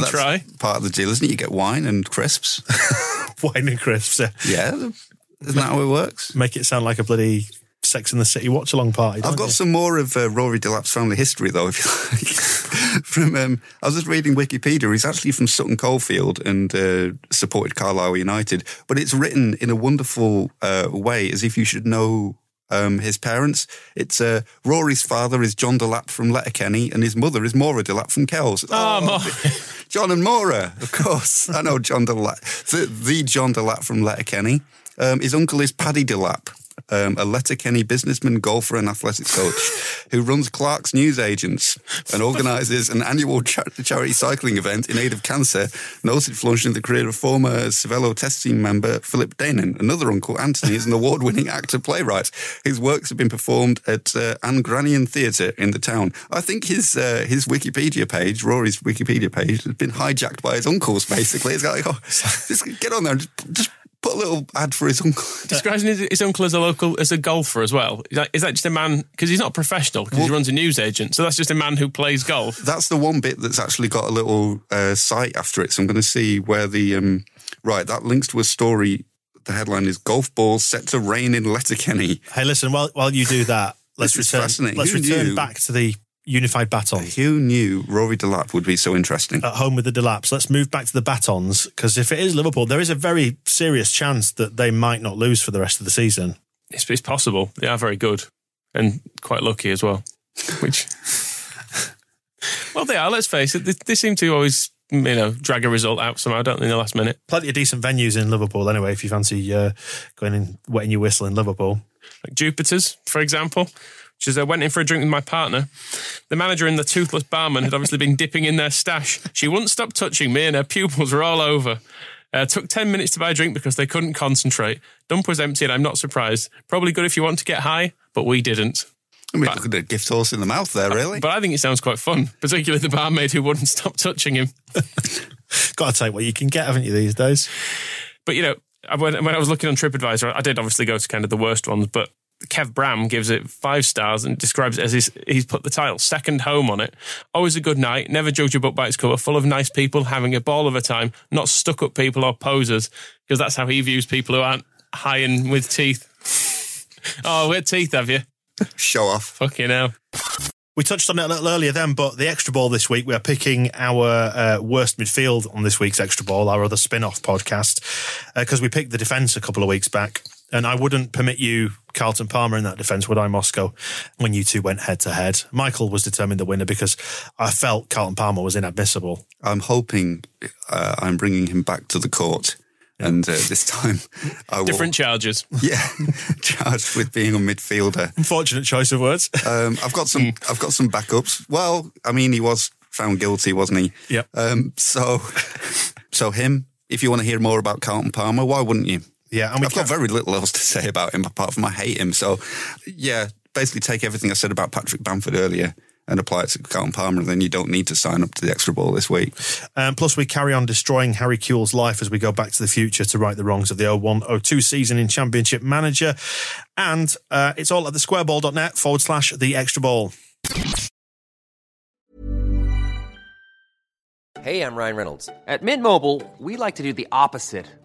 That's try. Part of the deal, isn't it? You get wine and crisps. Wine and crisps. yeah. yeah, isn't that how it works? Make it sound like a bloody Sex in the City watch along party. I've got you? some more of uh, Rory Delap's family history, though. If you like, from um, I was just reading Wikipedia. He's actually from Sutton Coldfield and uh, supported Carlisle United, but it's written in a wonderful uh, way, as if you should know. Um, his parents. It's uh, Rory's father is John Delap from Letterkenny, and his mother is Maura Delap from Kells. Oh, Mo- John and Maura, of course. I know John Delap, the, the John Delap from Letterkenny. Um, his uncle is Paddy Delap, um, a Letterkenny businessman, golfer, and athletics coach who runs Clark's News Agents and organises an annual cha- charity cycling event in aid of cancer, and also influencing the career of former Cervelo test team member Philip Deignan. Another uncle, Anthony, is an award winning actor playwright. His works have been performed at uh, An Grianán Theatre in the town. I think his uh, his Wikipedia page, Rory's Wikipedia page, has been hijacked by his uncles, basically. It's like, oh, just get on there and just, just put a little ad for his uncle. describing his, his uncle as a local as a golfer as well. Is that, is that just a man because he's not a professional because he runs a news agent? So that's just a man who plays golf. That's the one bit that's actually got a little uh, site after it. So I'm going to see where the um, right that links to a story. The headline is "Golf balls set to rain in Letterkenny." Hey, listen, while, while you do that, let's return, let's Who return knew? back to the unified baton. Who knew Rory Delap would be so interesting? at home with the Delaps. Let's move back to the Batons because if it is Liverpool, there is a very serious chance that they might not lose for the rest of the season. It's, it's possible. They are very good and quite lucky as well. Which, well, they are. Let's face it. They, they seem to always, you know, drag a result out somehow, don't they? In the last minute, Plenty of decent venues in Liverpool anyway. If you fancy uh, going and wetting your whistle in Liverpool. like Jupiter's, for example. Which is, I went in for a drink with my partner. The manager and the toothless barman had obviously been dipping in their stash. She wouldn't stop touching me, and her pupils were all over. Uh, took 10 minutes to buy a drink because they couldn't concentrate. Dump was empty, and I'm not surprised. Probably good if you want to get high, but we didn't. I mean, look at the gift horse in the mouth there, really. But I think it sounds quite fun, particularly the barmaid who wouldn't stop touching him. Got to take what you can get, haven't you, these days? But you know, when, when I was looking on TripAdvisor, I did obviously go to kind of the worst ones, but Kev Bram gives it five stars and describes it as his, he's put the title second home on it. Always a good night, never judge a book by its cover, full of nice people having a ball of a time, not stuck up people or posers, because that's how he views people who aren't high and with teeth. oh, with teeth, have you? Show off. Fucking hell. We touched on it a little earlier then, but the extra ball this week, we are picking our uh, worst midfield on this week's extra ball, our other spin off podcast, because we picked the defence a couple of weeks back. And I wouldn't permit you, Carlton Palmer, in that defence, would I, Moscow, when you two went head to head? Michael was determined the winner because I felt Carlton Palmer was inadmissible. I'm hoping uh, I'm bringing him back to the court, and uh, this time I will. Different charges. Yeah, charged with being a midfielder. Unfortunate choice of words. Um, I've got some. I've got some backups. Well, I mean, he was found guilty, wasn't he? Yep. Um, so, so him. If you want to hear more about Carlton Palmer, why wouldn't you? Yeah, and we I've got can't- very little else to say about him apart from I hate him. So, yeah, basically take everything I said about Patrick Bamford earlier and apply it to Carlton Palmer, and then you don't need to sign up to the extra ball this week. Um, plus, we carry on destroying Harry Kewell's life as we go back to the future to right the wrongs of the 01 02 season in Championship Manager. And uh, it's all at the squareball.net forward slash the extra ball. Hey, I'm Ryan Reynolds. At Mint Mobile, we like to do the opposite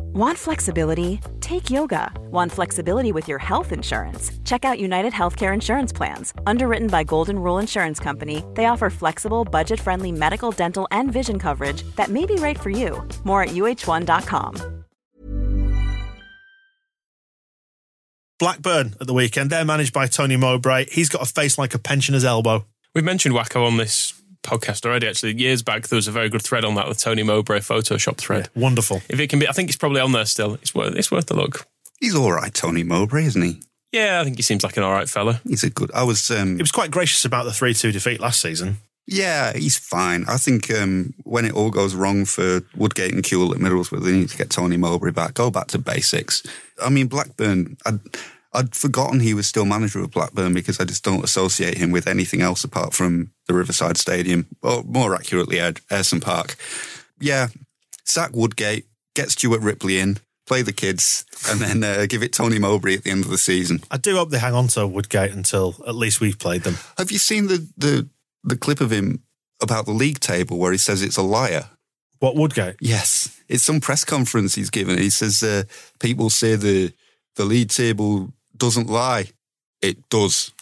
Want flexibility? Take yoga. Want flexibility with your health insurance? Check out United Healthcare Insurance Plans. Underwritten by Golden Rule Insurance Company, they offer flexible, budget friendly medical, dental, and vision coverage that may be right for you. More at uh1.com. Blackburn at the weekend. They're managed by Tony Mowbray. He's got a face like a pensioner's elbow. We've mentioned WACCOE on this podcast already. Actually, years back there was a very good thread on that with Tony Mowbray Photoshop thread. Wonderful. If it can be, I think it's probably on there still. It's worth it's worth a look. He's all right, Tony Mowbray, isn't he? Yeah, I think he seems like an all right fella. He's a good. I was. Um, He was quite gracious about the 3 2 defeat last season. yeah, he's fine. I think um, when it all goes wrong for Woodgate and Kewell at Middlesbrough, they need to get Tony Mowbray back. Go back to basics. I mean, Blackburn. I'd, I'd forgotten he was still manager of Blackburn because I just don't associate him with anything else apart from the Riverside Stadium, or more accurately, Ed, Ayresome Park. Yeah, sack Woodgate, get Stuart Ripley in, play the kids, and then uh, give it Tony Mowbray at the end of the season. I do hope they hang on to Woodgate until at least we've played them. Have you seen the, the, the clip of him about the league table where he says it's a liar? What, Woodgate? Yes, it's some press conference he's given. He says uh, people say the the league table doesn't lie. It does.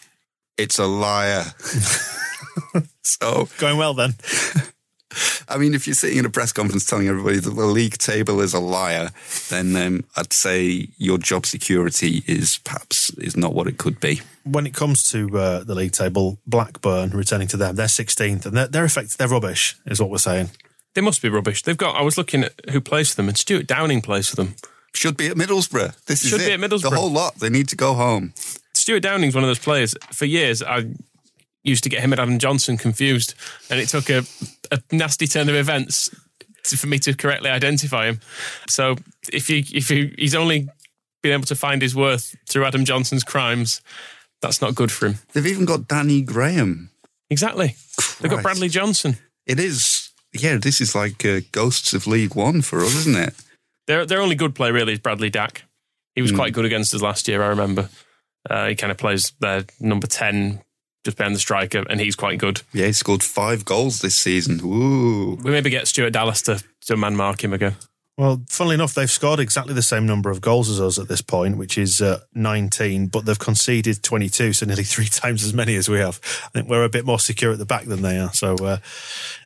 It's a liar. so, Going well then. I mean, if you're sitting in a press conference telling everybody that the league table is a liar, then um, I'd say your job security is perhaps is not what it could be. When it comes to uh, the league table, Blackburn returning to them, they're 16th and they're, they're effective. They're rubbish, is what we're saying. They must be rubbish. They've got. I was looking at who plays for them, and Stewart Downing plays for them. Should be at Middlesbrough. This is Should it. be at Middlesbrough. The whole lot. They need to go home. Stewart Downing's one of those players. For years, I used to get him and Adam Johnson confused, and it took a, a nasty turn of events to, for me to correctly identify him. So if you if you, he's only been able to find his worth through Adam Johnson's crimes, that's not good for him. They've even got Danny Graham. Exactly. They've got Bradley Johnson. It is. Yeah, this is like uh, ghosts of League One for us, isn't it? Their their only good play really is Bradley Dack. He was quite good against us last year. I remember. Uh, he kind of plays their number ten, just behind the striker, and he's quite good. Yeah, he scored five goals this season. Ooh. We maybe get Stuart Dallas to, to man mark him again. Well, funnily enough, they've scored exactly the same number of goals as us at this point, which is uh, 19, but they've conceded 22, so nearly three times as many as we have. I think we're a bit more secure at the back than they are. So, uh,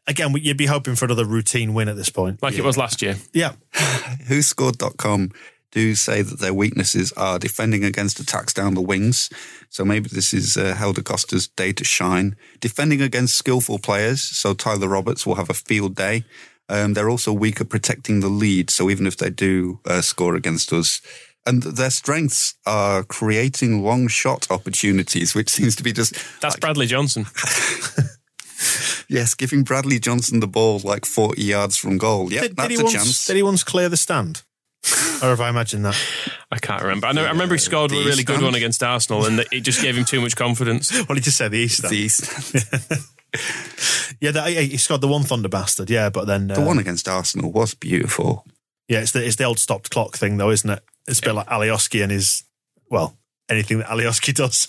again, you'd be hoping for another routine win at this point. like it was last year. Yeah. WhoScored.com do say that their weaknesses are defending against attacks down the wings. So maybe this is uh, Helder Costa's day to shine. Defending against skillful players. So Tyler Roberts will have a field day. Um, they're also weak at protecting the lead. So even if they do uh, score against us, and their strengths are creating long shot opportunities, which seems to be just That's Bradley Johnson. yes, giving Bradley Johnson the ball like forty yards from goal. Yeah, Did, did that's he a once, chance. Did he once clear the stand? Or have I imagined that? I can't remember. I, know, I remember he scored a the really good stand. one against Arsenal, and it just gave him too much confidence. What did you say? The East stand? The East. Yeah, the, he scored the one Thunder bastard. Yeah, but then The uh, one against Arsenal was beautiful. Yeah, it's the it's the old stopped clock thing though, isn't it? It's a bit like Alioski and his well, anything that Alioski does.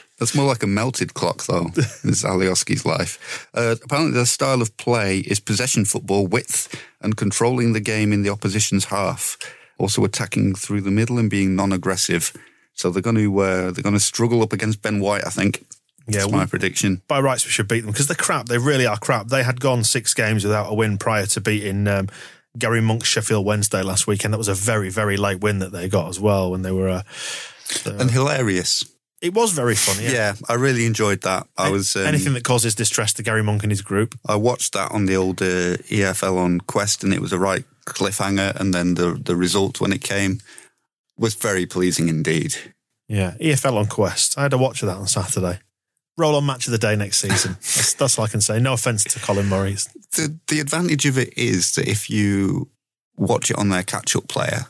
That's more like a melted clock, though. This Alioski's life. Uh, apparently, their style of play is possession football, width, and controlling the game in the opposition's half. Also attacking through the middle and being non-aggressive. So they're going to uh, they're going to struggle up against Ben White. I think. Yeah, That's we- my prediction. By rights, we should beat them because they're crap. They really are crap. They had gone six games without a win prior to beating um, Gary Monk's Sheffield Wednesday last weekend. That was a very, very late win that they got as well when they were. Uh, and hilarious. It was very funny. Yeah. Yeah. I really enjoyed that. I was um, Anything that causes distress to Gary Monk and his group. I watched that on the old uh, EFL on Quest, and it was a right cliffhanger. And then the the result when it came was very pleasing indeed. Yeah, EFL on Quest. I had a watch of that on Saturday. Roll on match of the day next season. That's, that's all I can say. No offense to Colin Murray. The the advantage of it is that if you watch it on their catch up player,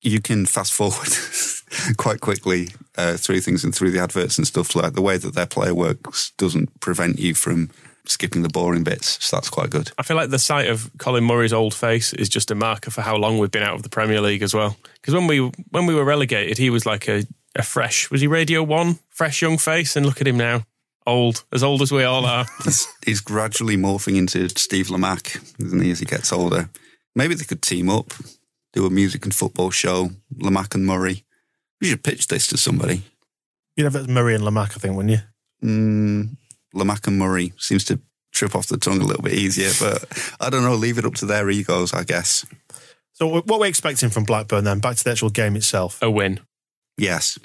you can fast forward quite quickly uh, through things and through the adverts and stuff like the way that their player works doesn't prevent you from skipping the boring bits. So that's quite good. I feel like the sight of Colin Murray's old face is just a marker for how long we've been out of the Premier League as well. Because when we when we were relegated, he was like a, a fresh was he Radio One fresh young face, and look at him now, old as old as we all are. He's, he's gradually morphing into Steve Lamacq, isn't he, as he gets older? Maybe they could team up, do a music and football show, Lamacq and Murray. We should pitch this to somebody. You'd have it Murray and Lamacq, I think, wouldn't you? Mm, Lamacq and Murray seems to trip off the tongue a little bit easier, but I don't know. Leave it up to their egos, I guess. So, what we're we expecting from Blackburn then? Back to the actual game itself. a win, Yes,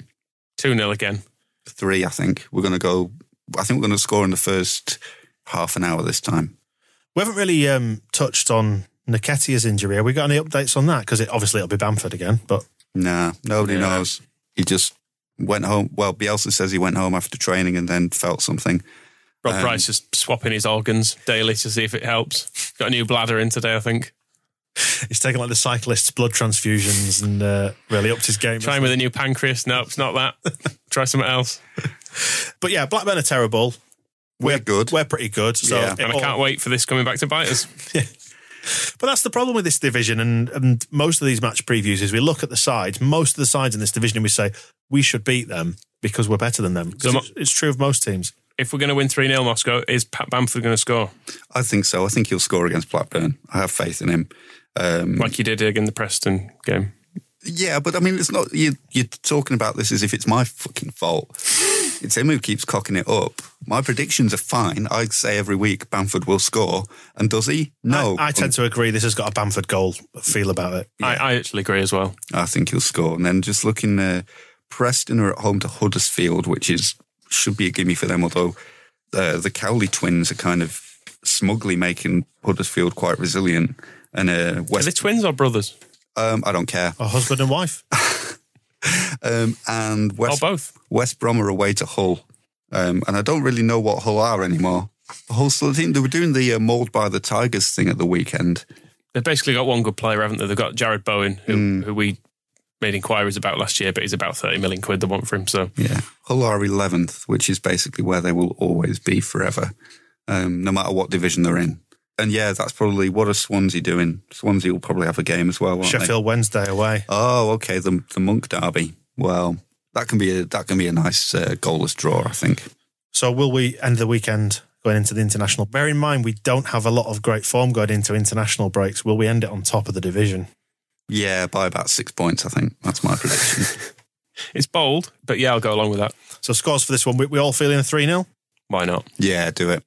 two 0 again. three. I think we're going to go. I think we're going to score in the first half an hour this time. We haven't really um, touched on Nketiah's injury. Have we got any updates on that? Because it, obviously it'll be Bamford again. But Nah, nobody Yeah. knows. He just went home. Well, Bielsa says he went home after training and then felt something. Rob Um, Price is swapping his organs daily to see if it helps. Got a new bladder in today, I think. he's taking like the cyclists' blood transfusions and uh, really upped his game. Trying with a new pancreas. No, it's not that. Try something else. But yeah, Blackburn are terrible. We're good. We're pretty good. So Yeah. And I all- can't wait for this coming back to bite us. But that's the problem with this division, and, and most of these match previews is we look at the sides, most of the sides in this division, and we say we should beat them because we're better than them. So it's, it's true of most teams. If we're going to win 3 0 Moscow, is Pat Bamford going to score? I think so. I think he'll score against Blackburn. I have faith in him. Um, Like you did in the Preston game. yeah, but I mean, it's not. You, you're talking about this as if it's my fucking fault. It's him who keeps cocking it up. My predictions are fine. I say every week Bamford will score, and does he? No, I, I tend to agree. This has got a Bamford goal feel about it. I, I actually agree as well. I think he'll score. And then just looking, uh, Preston are at home to Huddersfield, which is should be a gimme for them. Although uh, the Cowley twins are kind of smugly making Huddersfield quite resilient. And uh, Are West, they twins or brothers? um, I don't care. A husband and wife. Um, and West both? West Brom are away to Hull, um, and I don't really know what Hull are anymore. Hull still team. They were doing the uh, mould by the Tigers thing at the weekend. They've basically got one good player, haven't they? They've got Jarrod Bowen, who, who we made inquiries about last year, but he's about 30 million quid they want for him. So Yeah, Hull are eleventh, which is basically where they will always be forever, um, no matter what division they're in. And yeah, that's probably what are Swansea doing? Swansea will probably have a game as well. Won't they? Sheffield Wednesday away. Oh, okay. The the Monk Derby. Well, that can be a that can be a nice uh, goalless draw, I think. So will we end the weekend going into the international? Bear in mind we don't have a lot of great form going into international breaks. Will we end it on top of the division? Yeah, by about six points, I think. That's my prediction. it's bold, but yeah, I'll go along with that. So scores for this one, we, we all feeling a 3 0? Why not? yeah, do it.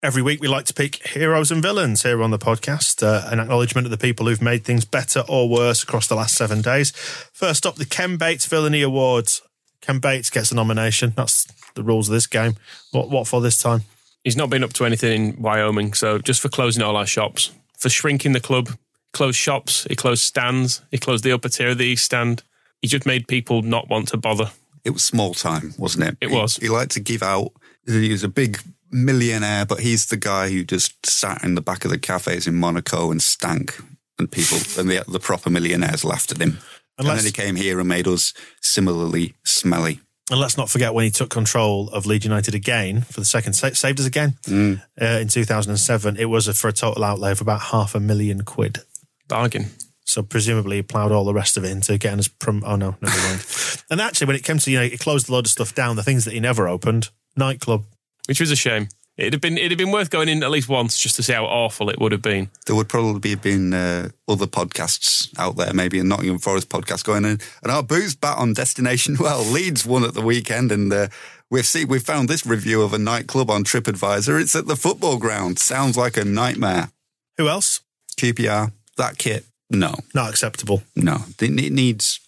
Every week we like to pick heroes and villains here on the podcast, uh, an acknowledgement of the people who've made things better or worse across the last seven days. First up, the Ken Bates Villainy Awards. Ken Bates gets a nomination. That's the rules of this game. What, what for this time? He's not been up to anything in Wyoming, so just for closing all our shops, for shrinking the club, closed shops, he closed stands, he closed the upper tier of the East Stand. He just made people not want to bother. It was small time, wasn't it? It He- was. He, liked to give out. He was a big millionaire, but he's the guy who just sat in the back of the cafes in Monaco and stank, and people and the, the proper millionaires laughed at him. And, Unless- then he came here and made us similarly smelly. And let's not forget when he took control of Leeds United again for the second, sa- saved us again Mm. uh, in 2007. It was a, for a total outlay of about half a million quid. Bargain. So presumably he ploughed all the rest of it into getting us prom. Oh no, never mind. and actually, when it came to you know, he closed a load of stuff down. The things that he never opened, nightclub. Which was a shame. It'd have been it'd have been worth going in at least once just to see how awful it would have been. There would probably have been uh, other podcasts out there, maybe a Nottingham Forest podcast going in. And our booze bat on destination, well, Leeds won at the weekend, and uh, we've seen we've found this review of a nightclub on TripAdvisor. It's at the football ground. Sounds like a nightmare. Who else? QPR, that kit, no, Not acceptable. no, it, it needs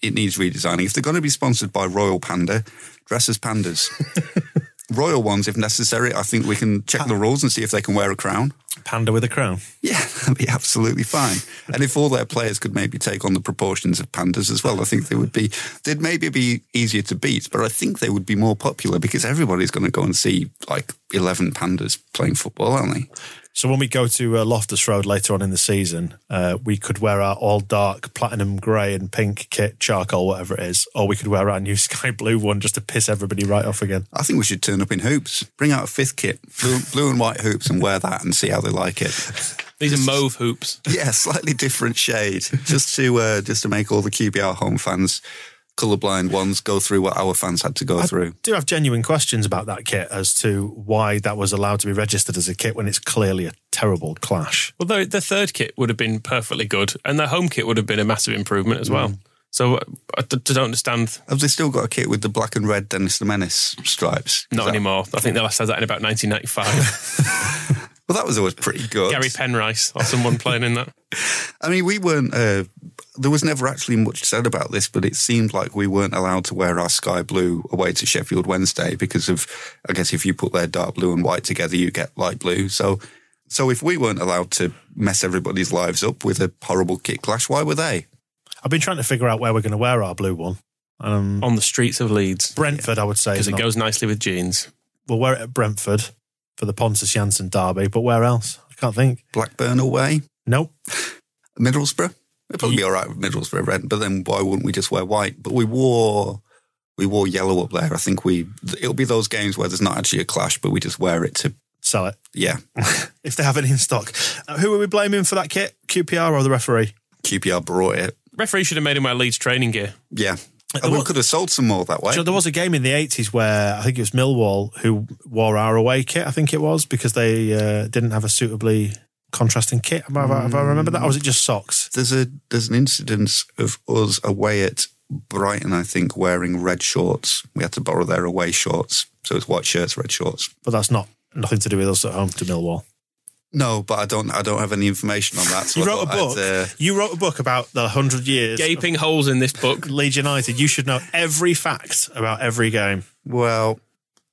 it needs redesigning. If they're going to be sponsored by Royal Panda, dress as pandas. Royal ones, if necessary. I think we can check the rules and see if they can wear a crown. Panda with a crown. Yeah, that'd be absolutely fine. And if all their players could maybe take on the proportions of pandas as well, I think they would be, they'd maybe be easier to beat, but I think they would be more popular because everybody's going to go and see like 11 pandas playing football, aren't they? So when we go to uh, Loftus Road later on in the season, uh, we could wear our all dark platinum grey and pink kit, charcoal, whatever it is, or we could wear our new sky blue one just to piss everybody right off again. I think we should turn up in hoops, bring out a fifth kit, blue, blue and white hoops, and wear that and see how they like it. These are mauve hoops. Yeah, slightly different shade, just to uh, just to make all the QPR home fans, colourblind ones, go through what our fans had to go through. do have genuine questions about that kit as to why that was allowed to be registered as a kit when it's clearly a terrible clash. Well, the, the third kit would have been perfectly good, and the home kit would have been a massive improvement as well. So uh, I d- don't understand. Have they still got a kit with the black and red Dennis the Menace stripes? Is Not that- anymore. I think they last had that in about 1995. Well, that was always pretty good. Gary Penrice or someone playing in that. I mean, we weren't. Uh, there was never actually much said about this, but it seemed like we weren't allowed to wear our sky blue away to Sheffield Wednesday because of, I guess, if you put their dark blue and white together, you get light blue. So, so if we weren't allowed to mess everybody's lives up with a horrible kit clash, why were they? I've been trying to figure out where we're going to wear our blue one. Um, On the streets of Leeds. Brentford, I would say. Because it not- goes nicely with jeans. We'll wear it at Brentford for the Pontus Jansson derby, but where else? I can't think. Blackburn away, Nope. Middlesbrough. It'd probably be all right with Middlesbrough red, but then why wouldn't we just wear white? But we wore. We wore yellow up there. I think we. It'll be those games where there's not actually a clash, but we just wear it to. Sell it. Yeah, If they have it in stock. Uh, who are we blaming for that kit? QPR or the referee? QPR brought it. Referee should have made him wear Leeds training gear. Yeah. And we could have sold some more that way. So there was a game in the 80s where I think it was Millwall who wore our away kit, I think it was, because they uh, didn't have a suitably contrasting kit. Have I, have I remembered that? Or was it just socks? There's a there's an incident of us away at Brighton, I think, wearing red shorts. We had to borrow their away shorts. So it's white shirts, red shorts. But that's not nothing to do with us at home to Millwall. No, but I don't I don't have any information on that. So You I wrote a book. Uh, you wrote a book about the hundred years Gaping holes in this book. of Leeds United. You should know every fact about every game. well,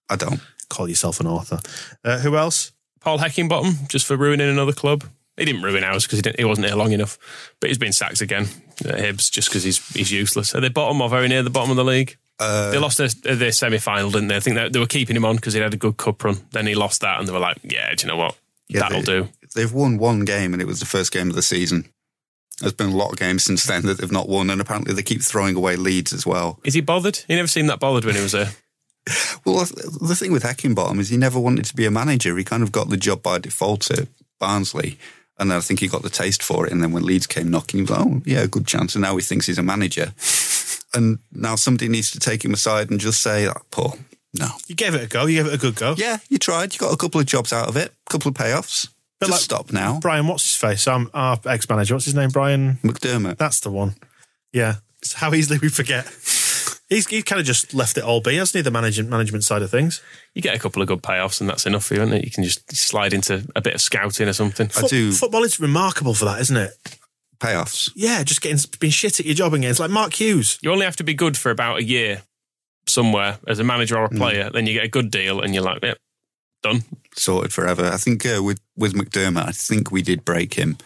I don't. Call yourself an author. Uh, who else? Paul Heckingbottom, just for ruining another club. He didn't ruin ours because he, he wasn't here long enough. But he's been sacked again at Hibs just because he's, he's useless. Are they bottom or very near the bottom of the league? Uh, they lost their, their semi final, didn't they? I think they, they were keeping him on because he had a good cup run. Then he lost that and they were like, yeah, do you know what? Yeah, That'll they- do. They've won one game, and it was the first game of the season. There's been a lot of games since then that they've not won, and apparently they keep throwing away leads as well. Is he bothered? He never seemed that bothered when he was there. Well, the thing with Heckingbottom is he never wanted to be a manager. He kind of got the job by default at Barnsley. And then I think he got the taste for it. And then when Leeds came knocking, he was like, oh, yeah, good chance. And now he thinks he's a manager. And now somebody needs to take him aside and just say, ah, oh, Paul, no. You gave it a go. You gave it a good go. Yeah, you tried. You got a couple of jobs out of it, a couple of payoffs. But just like- stop now. Brian, what's his face? Um, our ex manager. What's his name? Brian. McDermott. That's the one. Yeah. It's how easily we forget. He's he kind of just left it all be, hasn't he? The management management side of things. You get a couple of good payoffs and that's enough for you, isn't it? You can just slide into a bit of scouting or something. I do Football is remarkable for that, isn't it? payoffs. Yeah, just getting being shit at your job again. It's like Mark Hughes. You only have to be good for about a year somewhere as a manager or a Hmm. player. Then you get a good deal and you're like, yep, done. sorted forever. I think uh, with with McDermott, I think we did break him.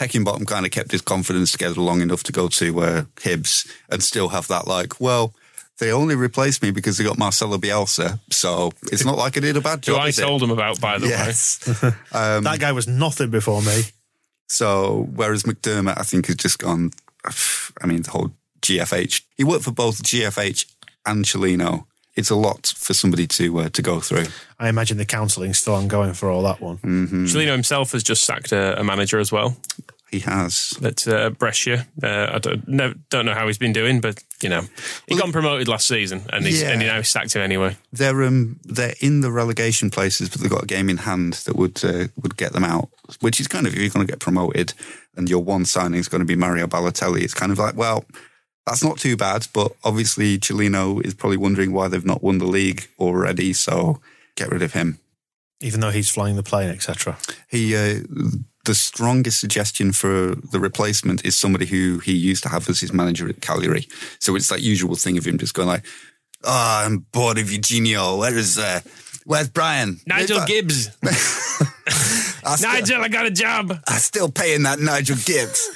Heckingbottom kind of kept his confidence together long enough to go to uh, Hibs and still have that like, well, they only replaced me because they got Marcelo Bielsa, so it's not like I did a bad Who job. I is told him about, by the yes. way. that guy was nothing before me. So whereas McDermott, I think, has just gone. I mean, the whole GFH. He worked for both GFH and Cellino. It's a lot for somebody to uh, to go through. I imagine the counselling's still ongoing for all that one. Mm-hmm. Cellino himself has just sacked a, a manager as well. He has. At uh, Brescia, uh, I don't, no, don't know how he's been doing, but you know, he Well, got promoted last season, and he's Yeah. and he now sacked him anyway. They're um they're in the relegation places, but they've got a game in hand that would uh, would get them out. Which is kind of if you're going to get promoted, and your one signing is going to be Mario Balotelli. It's kind of like well, that's not too bad. But obviously, Cellino is probably wondering why they've not won the league already. So get rid of him. Even though he's flying the plane, etc. He uh, the strongest suggestion for the replacement is somebody who he used to have as his manager at Cagliari. So it's that usual thing of him just going like, "Oh, I'm bored of Eugenio. Where is uh, where's Brian? Nigel If I- Gibbs. I still, Nigel, I got a job. I'm still paying that Nigel Gibbs.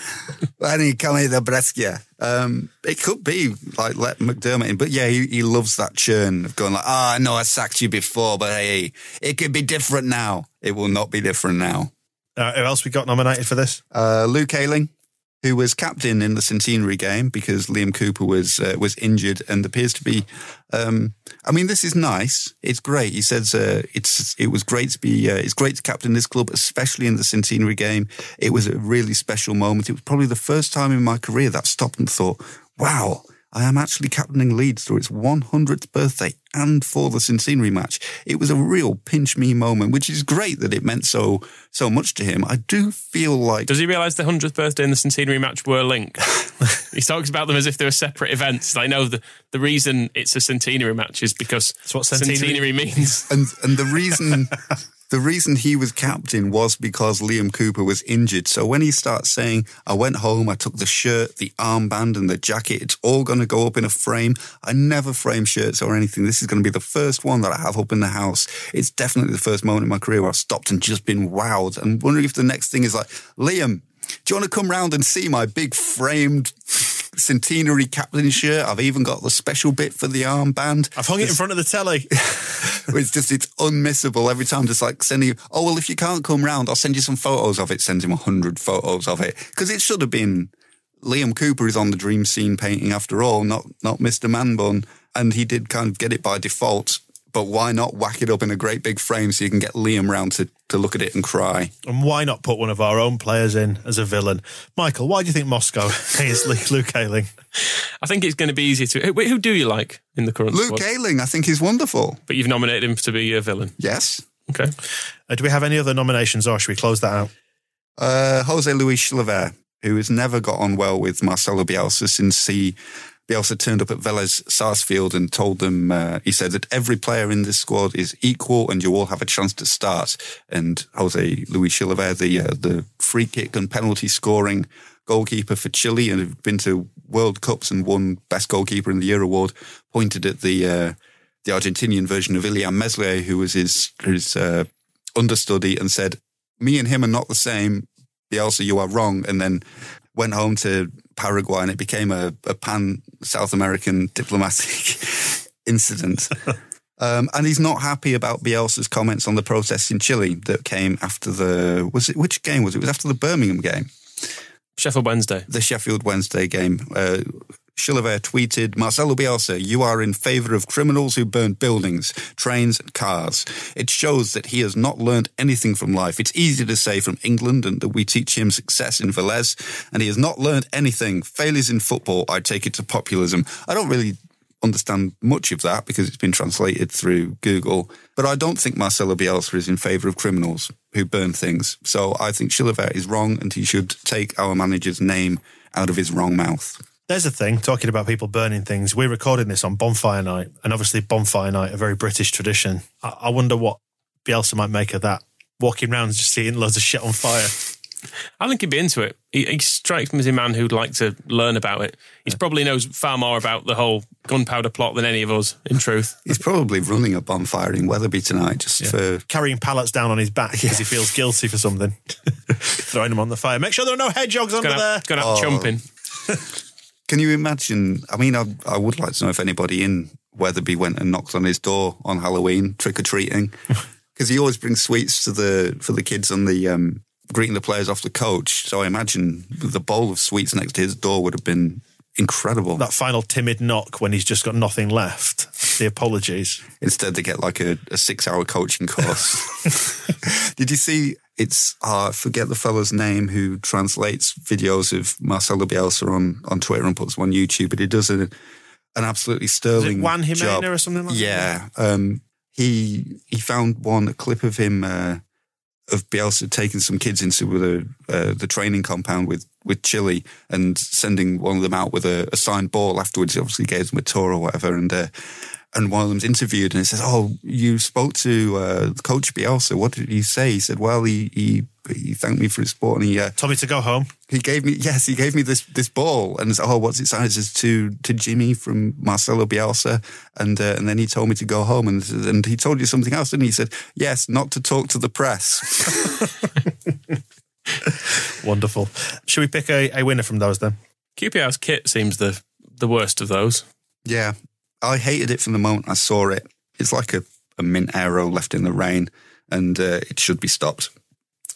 Why don't you come here to Brescia? Um, it could be like let McDermott in, but yeah, he, he loves that churn of going like, "Ah, I know I sacked you before, but hey, it could be different now. It will not be different now." Uh, who else we got nominated for this? Uh, Luke Ayling, who was captain in the centenary game because Liam Cooper was uh, was injured and appears to be. Um, I mean, this is nice. It's great. He says uh, it's it was great to be. Uh, it's great to captain this club, especially in the centenary game. It was a really special moment. It was probably the first time in my career that I stopped and thought, "Wow." I am actually captaining Leeds through its 100th birthday and for the centenary match. It was a real pinch me moment, which is great that it meant so so much to him. I do feel like Does he realise the hundredth birthday and the centenary match were linked? he talks about them as if they were separate events. I know the the reason it's a centenary match is because That's what centenary- centenary means. and and the reason the reason he was captain was because Liam Cooper was injured. So when he starts saying, "I went home, I took the shirt, the armband, and the jacket. It's all going to go up in a frame." I never frame shirts or anything. This is going to be the first one that I have up in the house. It's definitely the first moment in my career where I've stopped and just been wowed. And wondering if the next thing is like, Liam. Do you want to come round and see my big framed centenary captain shirt? I've even got the special bit for the armband. I've hung it in front of the telly. it's just it's unmissable every time. Just like sending you, oh well, if you can't come round, I'll send you some photos of it. Sends him a hundred photos of it because it should have been Liam Cooper is on the dream scene painting after all, not not Mr. Manbun, and he did kind of get it by default. But why not whack it up in a great big frame so you can get Liam round to, to look at it and cry? And why not put one of our own players in as a villain? Michael, why do you think Moscow is Luke, Luke Ayling? I think it's going to be easier to. Who, who do you like in the current Luke squad? Ayling, I think, he's wonderful. But you've nominated him to be a villain. Yes. Okay. Uh, do we have any other nominations or should we close that out? Uh, Jose Luis Chilavert, who has never got on well with Marcelo Bielsa since he Bielsa turned up at Velez Sarsfield and told them, uh, he said that every player in this squad is equal and you all have a chance to start. And Jose Luis Chilavert, the, uh, the free kick and penalty scoring goalkeeper for Chile and have been to World Cups and won Best Goalkeeper in the Year award, pointed at the, uh, the Argentinian version of Illan Meslier, who was his, his, uh, understudy and said, me and him are not the same. Bielsa, you are wrong. And then went home to Paraguay and it became a, a pan South American diplomatic incident. Um, and he's not happy about Bielsa's comments on the protests in Chile that came after the was it which game was it? It was after the Birmingham game, Sheffield Wednesday. the Sheffield Wednesday game. Uh, Chilavert tweeted, Marcelo Bielsa, you are in favour of criminals who burn buildings, trains, and cars. It shows that he has not learned anything from life. It's easy to say from England and that we teach him success in Velez, and he has not learned anything. Failures in football, I take it to populism. I don't really understand much of that because it's been translated through Google, but I don't think Marcelo Bielsa is in favour of criminals who burn things. So I think Chilavert is wrong and he should take our manager's name out of his wrong mouth. There's a thing, talking about people burning things. We're recording this on bonfire night, and obviously, bonfire night, a very British tradition. I, I wonder what Bielsa might make of that. Walking around just seeing loads of shit on fire. I think he'd be into it. He, he strikes me as a man who'd like to learn about it. He probably knows far more about the whole gunpowder plot than any of us, in truth. He's probably running a bonfire in Wetherby tonight just for. Carrying pallets down on his back because he feels guilty for something. Throwing them on the fire. Make sure there are no hedgehogs under Gonna there. have, gonna have Oh. chumping. Can you imagine? I mean, I, I would like to know if anybody in Wetherby went and knocked on his door on Halloween, trick or treating, because he always brings sweets to the for the kids on the um, greeting the players off the coach. So I imagine the bowl of sweets next to his door would have been incredible. That final timid knock when he's just got nothing left. The apologies. Instead, they get like a, a six hour coaching course. Did you see? It's uh, I forget the fellow's name who translates videos of Marcelo Bielsa on, on Twitter and puts them on YouTube, but he does a, an absolutely sterling Juan Jimena job. or something like that? yeah, um, he he found one a clip of him uh, of Bielsa taking some kids into the uh, the training compound with with Chile and sending one of them out with a, a signed ball afterwards. He obviously gave them a tour or whatever, and uh, and one of them's interviewed and he says, "Oh, you spoke to uh, Coach Bielsa. What did he say?" He said, "Well, he he, he thanked me for his support and he uh, Told me to go home. he gave me yes, he gave me this this ball and said, oh, what's it signed? It says to to Jimmy from Marcelo Bielsa, and uh, and then he told me to go home and and he told you something else, didn't he? He said yes, not to talk to the press. Wonderful. Should we pick a, a winner from those then? QPR's kit seems the the worst of those. yeah, I hated it from the moment I saw it. It's like a, a mint Aero left in the rain, and uh, it should be stopped.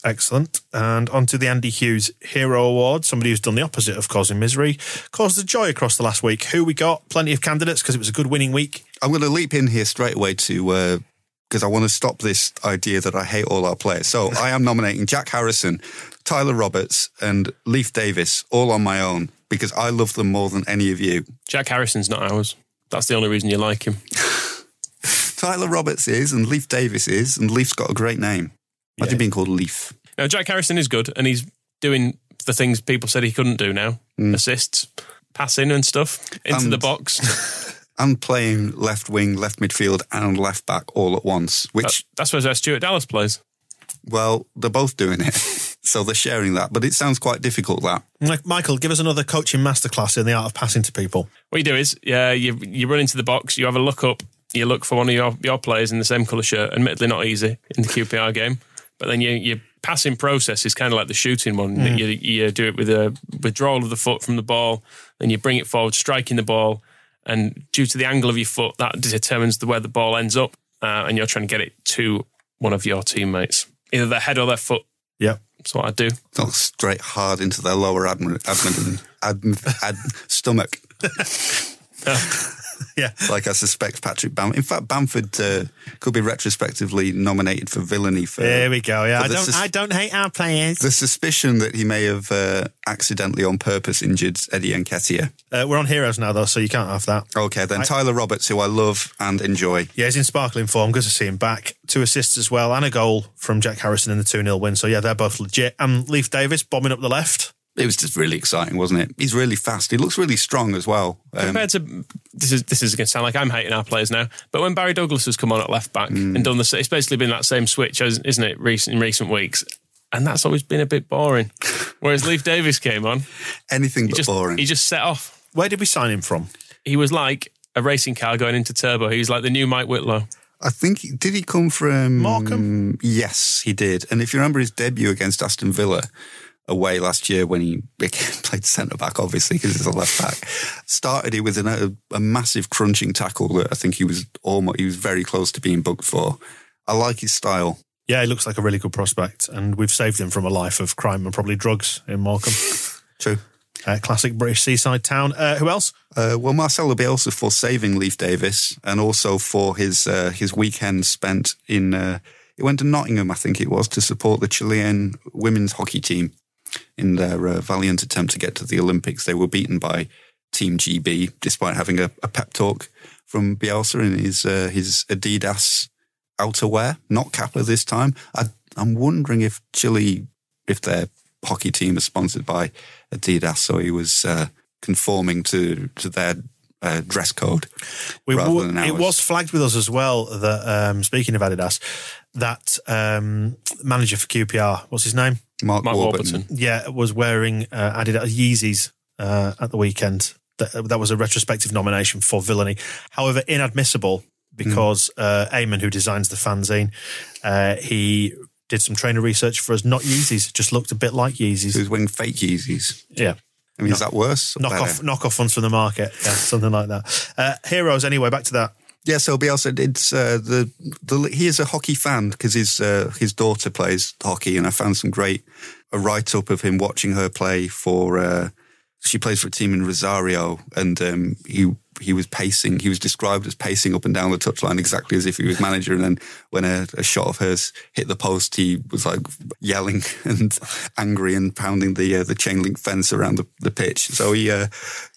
Excellent. And on to the Andy Hughes Hero Award. Somebody who's done the opposite of causing misery, caused the joy across the last week. Who we got? Plenty of candidates because it was a good winning week. I'm going to leap in here straight away to because I want to stop this idea that I hate all our players. So I am nominating Jack Harrison, Tyler Roberts, and Leif Davis all on my own because I love them more than any of you. Jack Harrison's not ours. That's the only reason you like him. Tyler Roberts is, and Leif Davis is, and Leif's got a great name. Imagine being called Leif. Now, Jack Harrison is good, and he's doing the things people said he couldn't do now mm. assists, passing, and stuff into And- the box. And playing left wing, left midfield, and left back all at once, which, That's where Stuart Dallas plays. well, they're both doing it. so they're sharing that. But it sounds quite difficult, that. Michael, give us another coaching masterclass in the art of passing to people. What you do is, yeah, you you run into the box, you have a look up, you look for one of your, your players in the same colour shirt. Admittedly, not easy in the QPR game, but then you, your passing process is kind of like the shooting one. Mm. You, you do it with a withdrawal of the foot from the ball, then you bring it forward, striking the ball, and due to the angle of your foot, that determines the where the ball ends up, uh, and you're trying to get it to one of your teammates, either their head or their foot. That's what I do. Not straight hard into their lower abdomen, abdomen, ad, ad, stomach. Yeah. like I suspect Patrick Bamford. In fact, Bamford uh, could be retrospectively nominated for villainy for. There we go. Yeah, I don't. sus- I don't hate our players. the suspicion that he may have uh, accidentally on purpose injured Eddie Nketiah. Uh, we're on heroes now, though, so you can't have that. Okay, then I- Tyler Roberts, who I love and enjoy. Yeah, he's in sparkling form. Good to see him back. Two assists as well, and a goal from Jack Harrison in the 2 0 win. So, yeah, they're both legit. And Leif Davis bombing up the left. It was just really exciting, wasn't it? He's really fast. He looks really strong as well. Um, Compared to this is this is going to sound like I'm hating our players now, but when Barry Douglas has come on at left back Mm. and done the, it's basically been that same switch, as- isn't it? Recent in recent weeks, and that's always been a bit boring. Whereas Leif Davis came on, anything he but just boring. he just set off. Where did we sign him from? He was like a racing car going into turbo. He was like the new Mike Whitlow. I think did he come from Morecambe? Yes, he did. And if you remember his debut against Aston Villa away last year when he played centre back, obviously because he's a left back, started it with an, a, a massive crunching tackle that I think he was almost he was very close to being booked for. I like his style. Yeah, he looks like a really good prospect, and we've saved him from a life of crime and probably drugs in Morecambe. True. Uh, classic British seaside town. Uh, who else? Uh, well, Marcelo Bielsa for saving Leif Davis and also for his uh, his weekend spent in. Uh, he went to Nottingham, I think it was, to support the Chilean women's hockey team in their uh, valiant attempt to get to the Olympics. They were beaten by Team GB, despite having a, a pep talk from Bielsa in his uh, his Adidas outerwear, not Kappa this time. I, I'm wondering if Chile, if their hockey team is sponsored by Adidas, so he was uh, conforming to to their uh, dress code We rather w- than it was flagged with us as well that, um, speaking of Adidas, that um, manager for QPR, what's his name? Mark, Mark Warburton. Warburton. Yeah, was wearing uh, Adidas Yeezys uh, at the weekend. That, that was a retrospective nomination for villainy. However, inadmissible because uh, Eamon, who designs the fanzine, uh, he did some trainer research for us. Not Yeezys, just looked a bit like He Yeezys. was wearing fake Yeezys. Yeah. I mean, is that worse? or Knock better? off, knock off ones from the market, yeah, something like that. Uh, heroes, anyway. Back to that. Yeah, so Bielsa, it's uh, the the he is a hockey fan because his uh, his daughter plays hockey, and I found some great a write up of him watching her play for uh, she plays for a team in Rosario, and um, he he was pacing. He was described as pacing up and down the touchline exactly as if he was manager. And then when a, a shot of hers hit the post, he was like yelling and angry and pounding the uh, the chain link fence around the, the pitch. So he uh,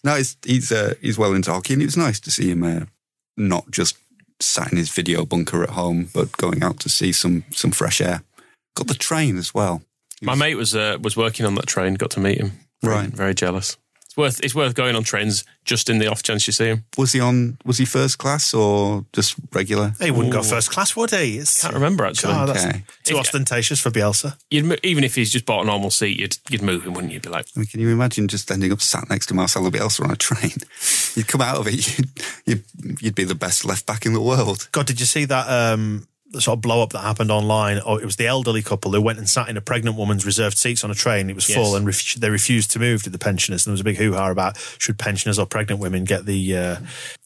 he's he's, uh, he's well into hockey, and it was nice to see him uh, not just sat in his video bunker at home, but going out to see some some fresh air. Got the train as well. My mate was uh, was working on that train. Got to meet him. Very, Right. Very jealous. It's worth it's worth going on trains just in the off chance you see him. Was he on? Was he first class or just regular? He wouldn't go first class, would he? It's, Can't remember actually. God, that's Okay. too ostentatious for Bielsa. You'd, even if he's just bought a normal seat, you'd you'd move him, wouldn't you? Be like, I mean, can you imagine just ending up sat next to Marcelo Bielsa on a train? You'd come out of it, you'd, you'd, you'd be the best left back in the world. God, did you see that um, the sort of blow up that happened online? Or it was the elderly couple who went and sat in a pregnant woman's reserved seats on a train. It was Yes. full, and ref- they refused to move to the pensioners. And there was a big hoo ha about should pensioners or pregnant women get the uh,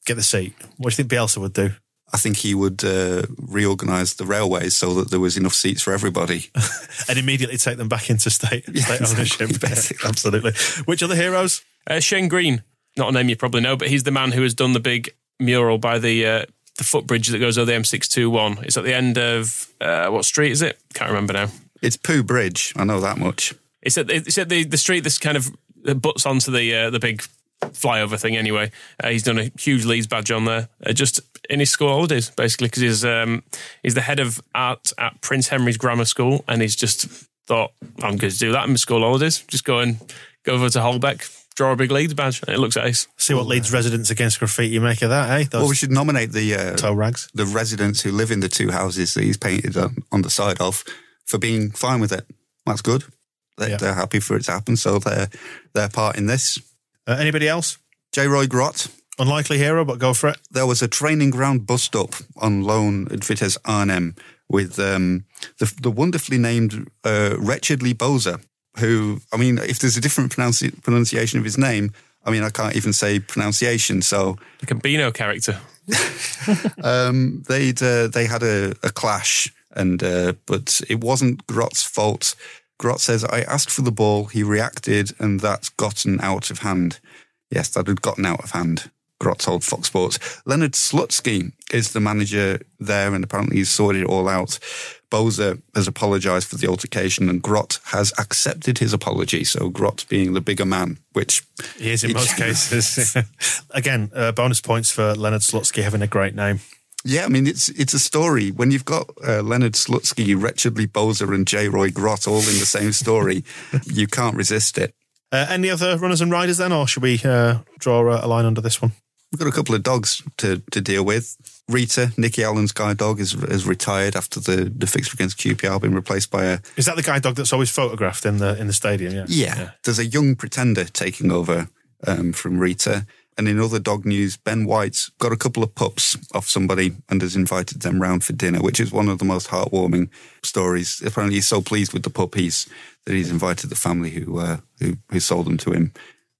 get the seat? What do you think Bielsa would do? I think he would uh, reorganise the railways so that there was enough seats for everybody. and immediately take them back into state, Yeah, state exactly, ownership. basically. Absolutely. Which other heroes? uh, Shane Green, not a name you probably know, but he's the man who has done the big mural by the uh, the footbridge that goes over the M621. It's at the end of uh, what street is it? Can't remember now. It's Pooh Bridge, I know that much. It's at it's at the, the street that's kind of butts onto the uh, the big flyover thing. Anyway, uh, he's done a huge Leeds badge on there, uh, just in his school holidays, basically, because he's um, he's the head of art at Prince Henry's Grammar School, and he's just thought I'm going to do that in my school holidays. Just go and go over to Holbeck, draw a big Leeds badge, it looks ace. See what Leeds residents against graffiti you make of that, eh? Those Well, we should nominate the uh, toe rags. the residents who live in the two houses that he's painted on, on the side of for being fine with it. That's good. They're, Yeah. they're happy for it to happen, so they're they're part in this. Uh, anybody else? Jay-Roy Grot. Unlikely hero, but go for it. There was a training ground bust up on loan at Vitesse Arnhem with um, the, the wonderfully named uh, Riechedly Bazoer, who, I mean, if there's a different pronunci- pronunciation of his name, I mean, I can't even say pronunciation. So Like a Beano character. um, they'd uh, they had a, a clash, and uh, but it wasn't Grot's fault. Grot says, "I asked for the ball, he reacted, and that's gotten out of hand." Yes, that had gotten out of hand. Grott told Fox Sports. Leonard Slutsky is the manager there, and apparently he's sorted it all out. Boza has apologised for the altercation, and Grot has accepted his apology. So Grot being the bigger man, which He is in He most can- cases. Again, uh, bonus points for Leonard Slutsky having a great name. Yeah, I mean it's it's a story when you've got uh, Leonard Slutsky, Riechedly Bazoer, and Jay-Roy Grot all in the same story. you can't resist it. Uh, any other runners and riders then, or should we uh, draw a line under this one? We've got a couple of dogs to, to deal with. Rita, Nicky Allen's guide dog, is has retired after the, the fixture against QPR, been replaced by a Is that the guide dog that's always photographed in the in the stadium? Yeah. yeah. There's a young pretender taking over um, from Rita. And in other dog news, Ben White's got a couple of pups off somebody and has invited them round for dinner, which is one of the most heartwarming stories. Apparently, he's so pleased with the puppies that he's invited the family who uh, who, who sold them to him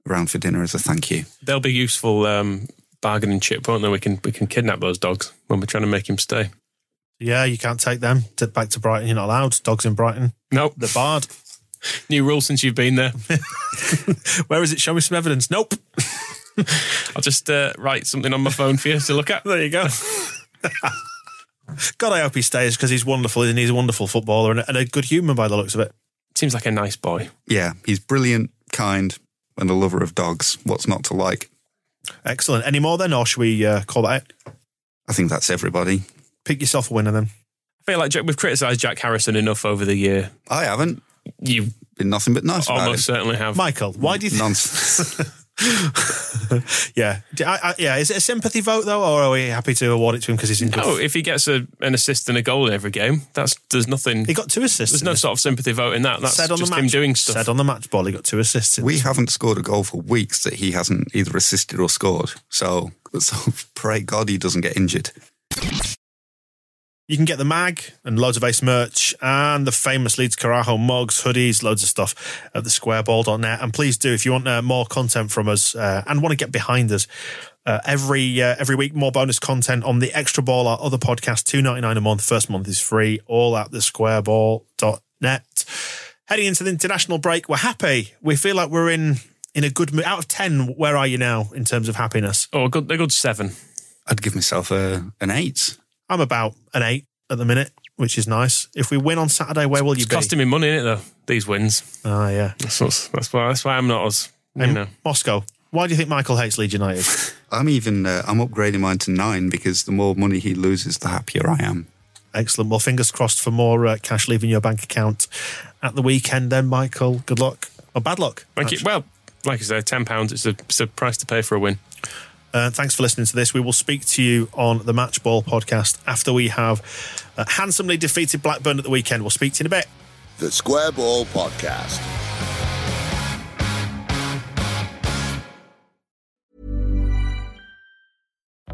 round for dinner as a thank you. They'll be useful um, bargaining chip, won't they? We can we can kidnap those dogs when we're trying to make him stay. Yeah, you can't take them to, back to Brighton. You're not allowed. Dogs in Brighton. Nope. They're barred. New rule since you've been there. Where is it? Show me some evidence. Nope. I'll just uh, write something on my phone for you to look at. There you go. God, I hope he stays because he's wonderful and he's a wonderful footballer and a, and a good human by the looks of it. Seems like a nice boy. Yeah, he's brilliant, kind, and a lover of dogs. What's not to like? Excellent. Any more then, or should we uh, call that out? I think that's everybody. Pick yourself a winner then. I feel like Jack, we've criticised Jack Harrison enough over the year. I haven't You've been nothing but nice about almost certainly have. Michael, why do you think? Nonsense. yeah, I, I, yeah. Is it a sympathy vote though, or are we happy to award it to him because he's in good? No, if he gets a, an assist and a goal in every game, that's there's nothing. he got two assists. There's no this. sort of sympathy vote in that. That's said on just the match, him doing stuff. Said on the match ball, he got two assists. in we haven't scored a goal for weeks that he hasn't either assisted or scored. So, so pray God he doesn't get injured. You can get the mag and loads of Ace merch and the famous Leeds Carajo mugs, hoodies, loads of stuff at the thesquareball.net. And please do, if you want uh, more content from us uh, and want to get behind us, uh, every uh, every week more bonus content on the Extra Ball, our other podcast, two ninety nine a month. First month is free. All at thesquareball.net. Heading into the international break, we're happy. We feel like we're in in a good mood. Out of 10, where are you now in terms of happiness? Oh, a good, a good seven. I'd give myself a, an eight. I'm about an eight at the minute, which is nice. If we win on Saturday, where will you It's be? costing me money, is it, though? These wins. Ah, yeah. That's, what's- that's why. That's why I'm not as you Um, know. Moscow, why do you think Michael hates Leeds United? I'm even uh, I'm upgrading mine to nine because the more money he loses, the happier I am. Excellent. Well, fingers crossed for more uh, cash leaving your bank account at the weekend then, Michael. Good luck. Or bad luck. Thank you. Well, like I said, ten pounds. It's a, it's a price to pay for a win. Uh, thanks for listening to this. We will speak to you on the Match Ball podcast after we have uh, handsomely defeated Blackburn at the weekend. We'll speak to you in a bit. The Square Ball Podcast.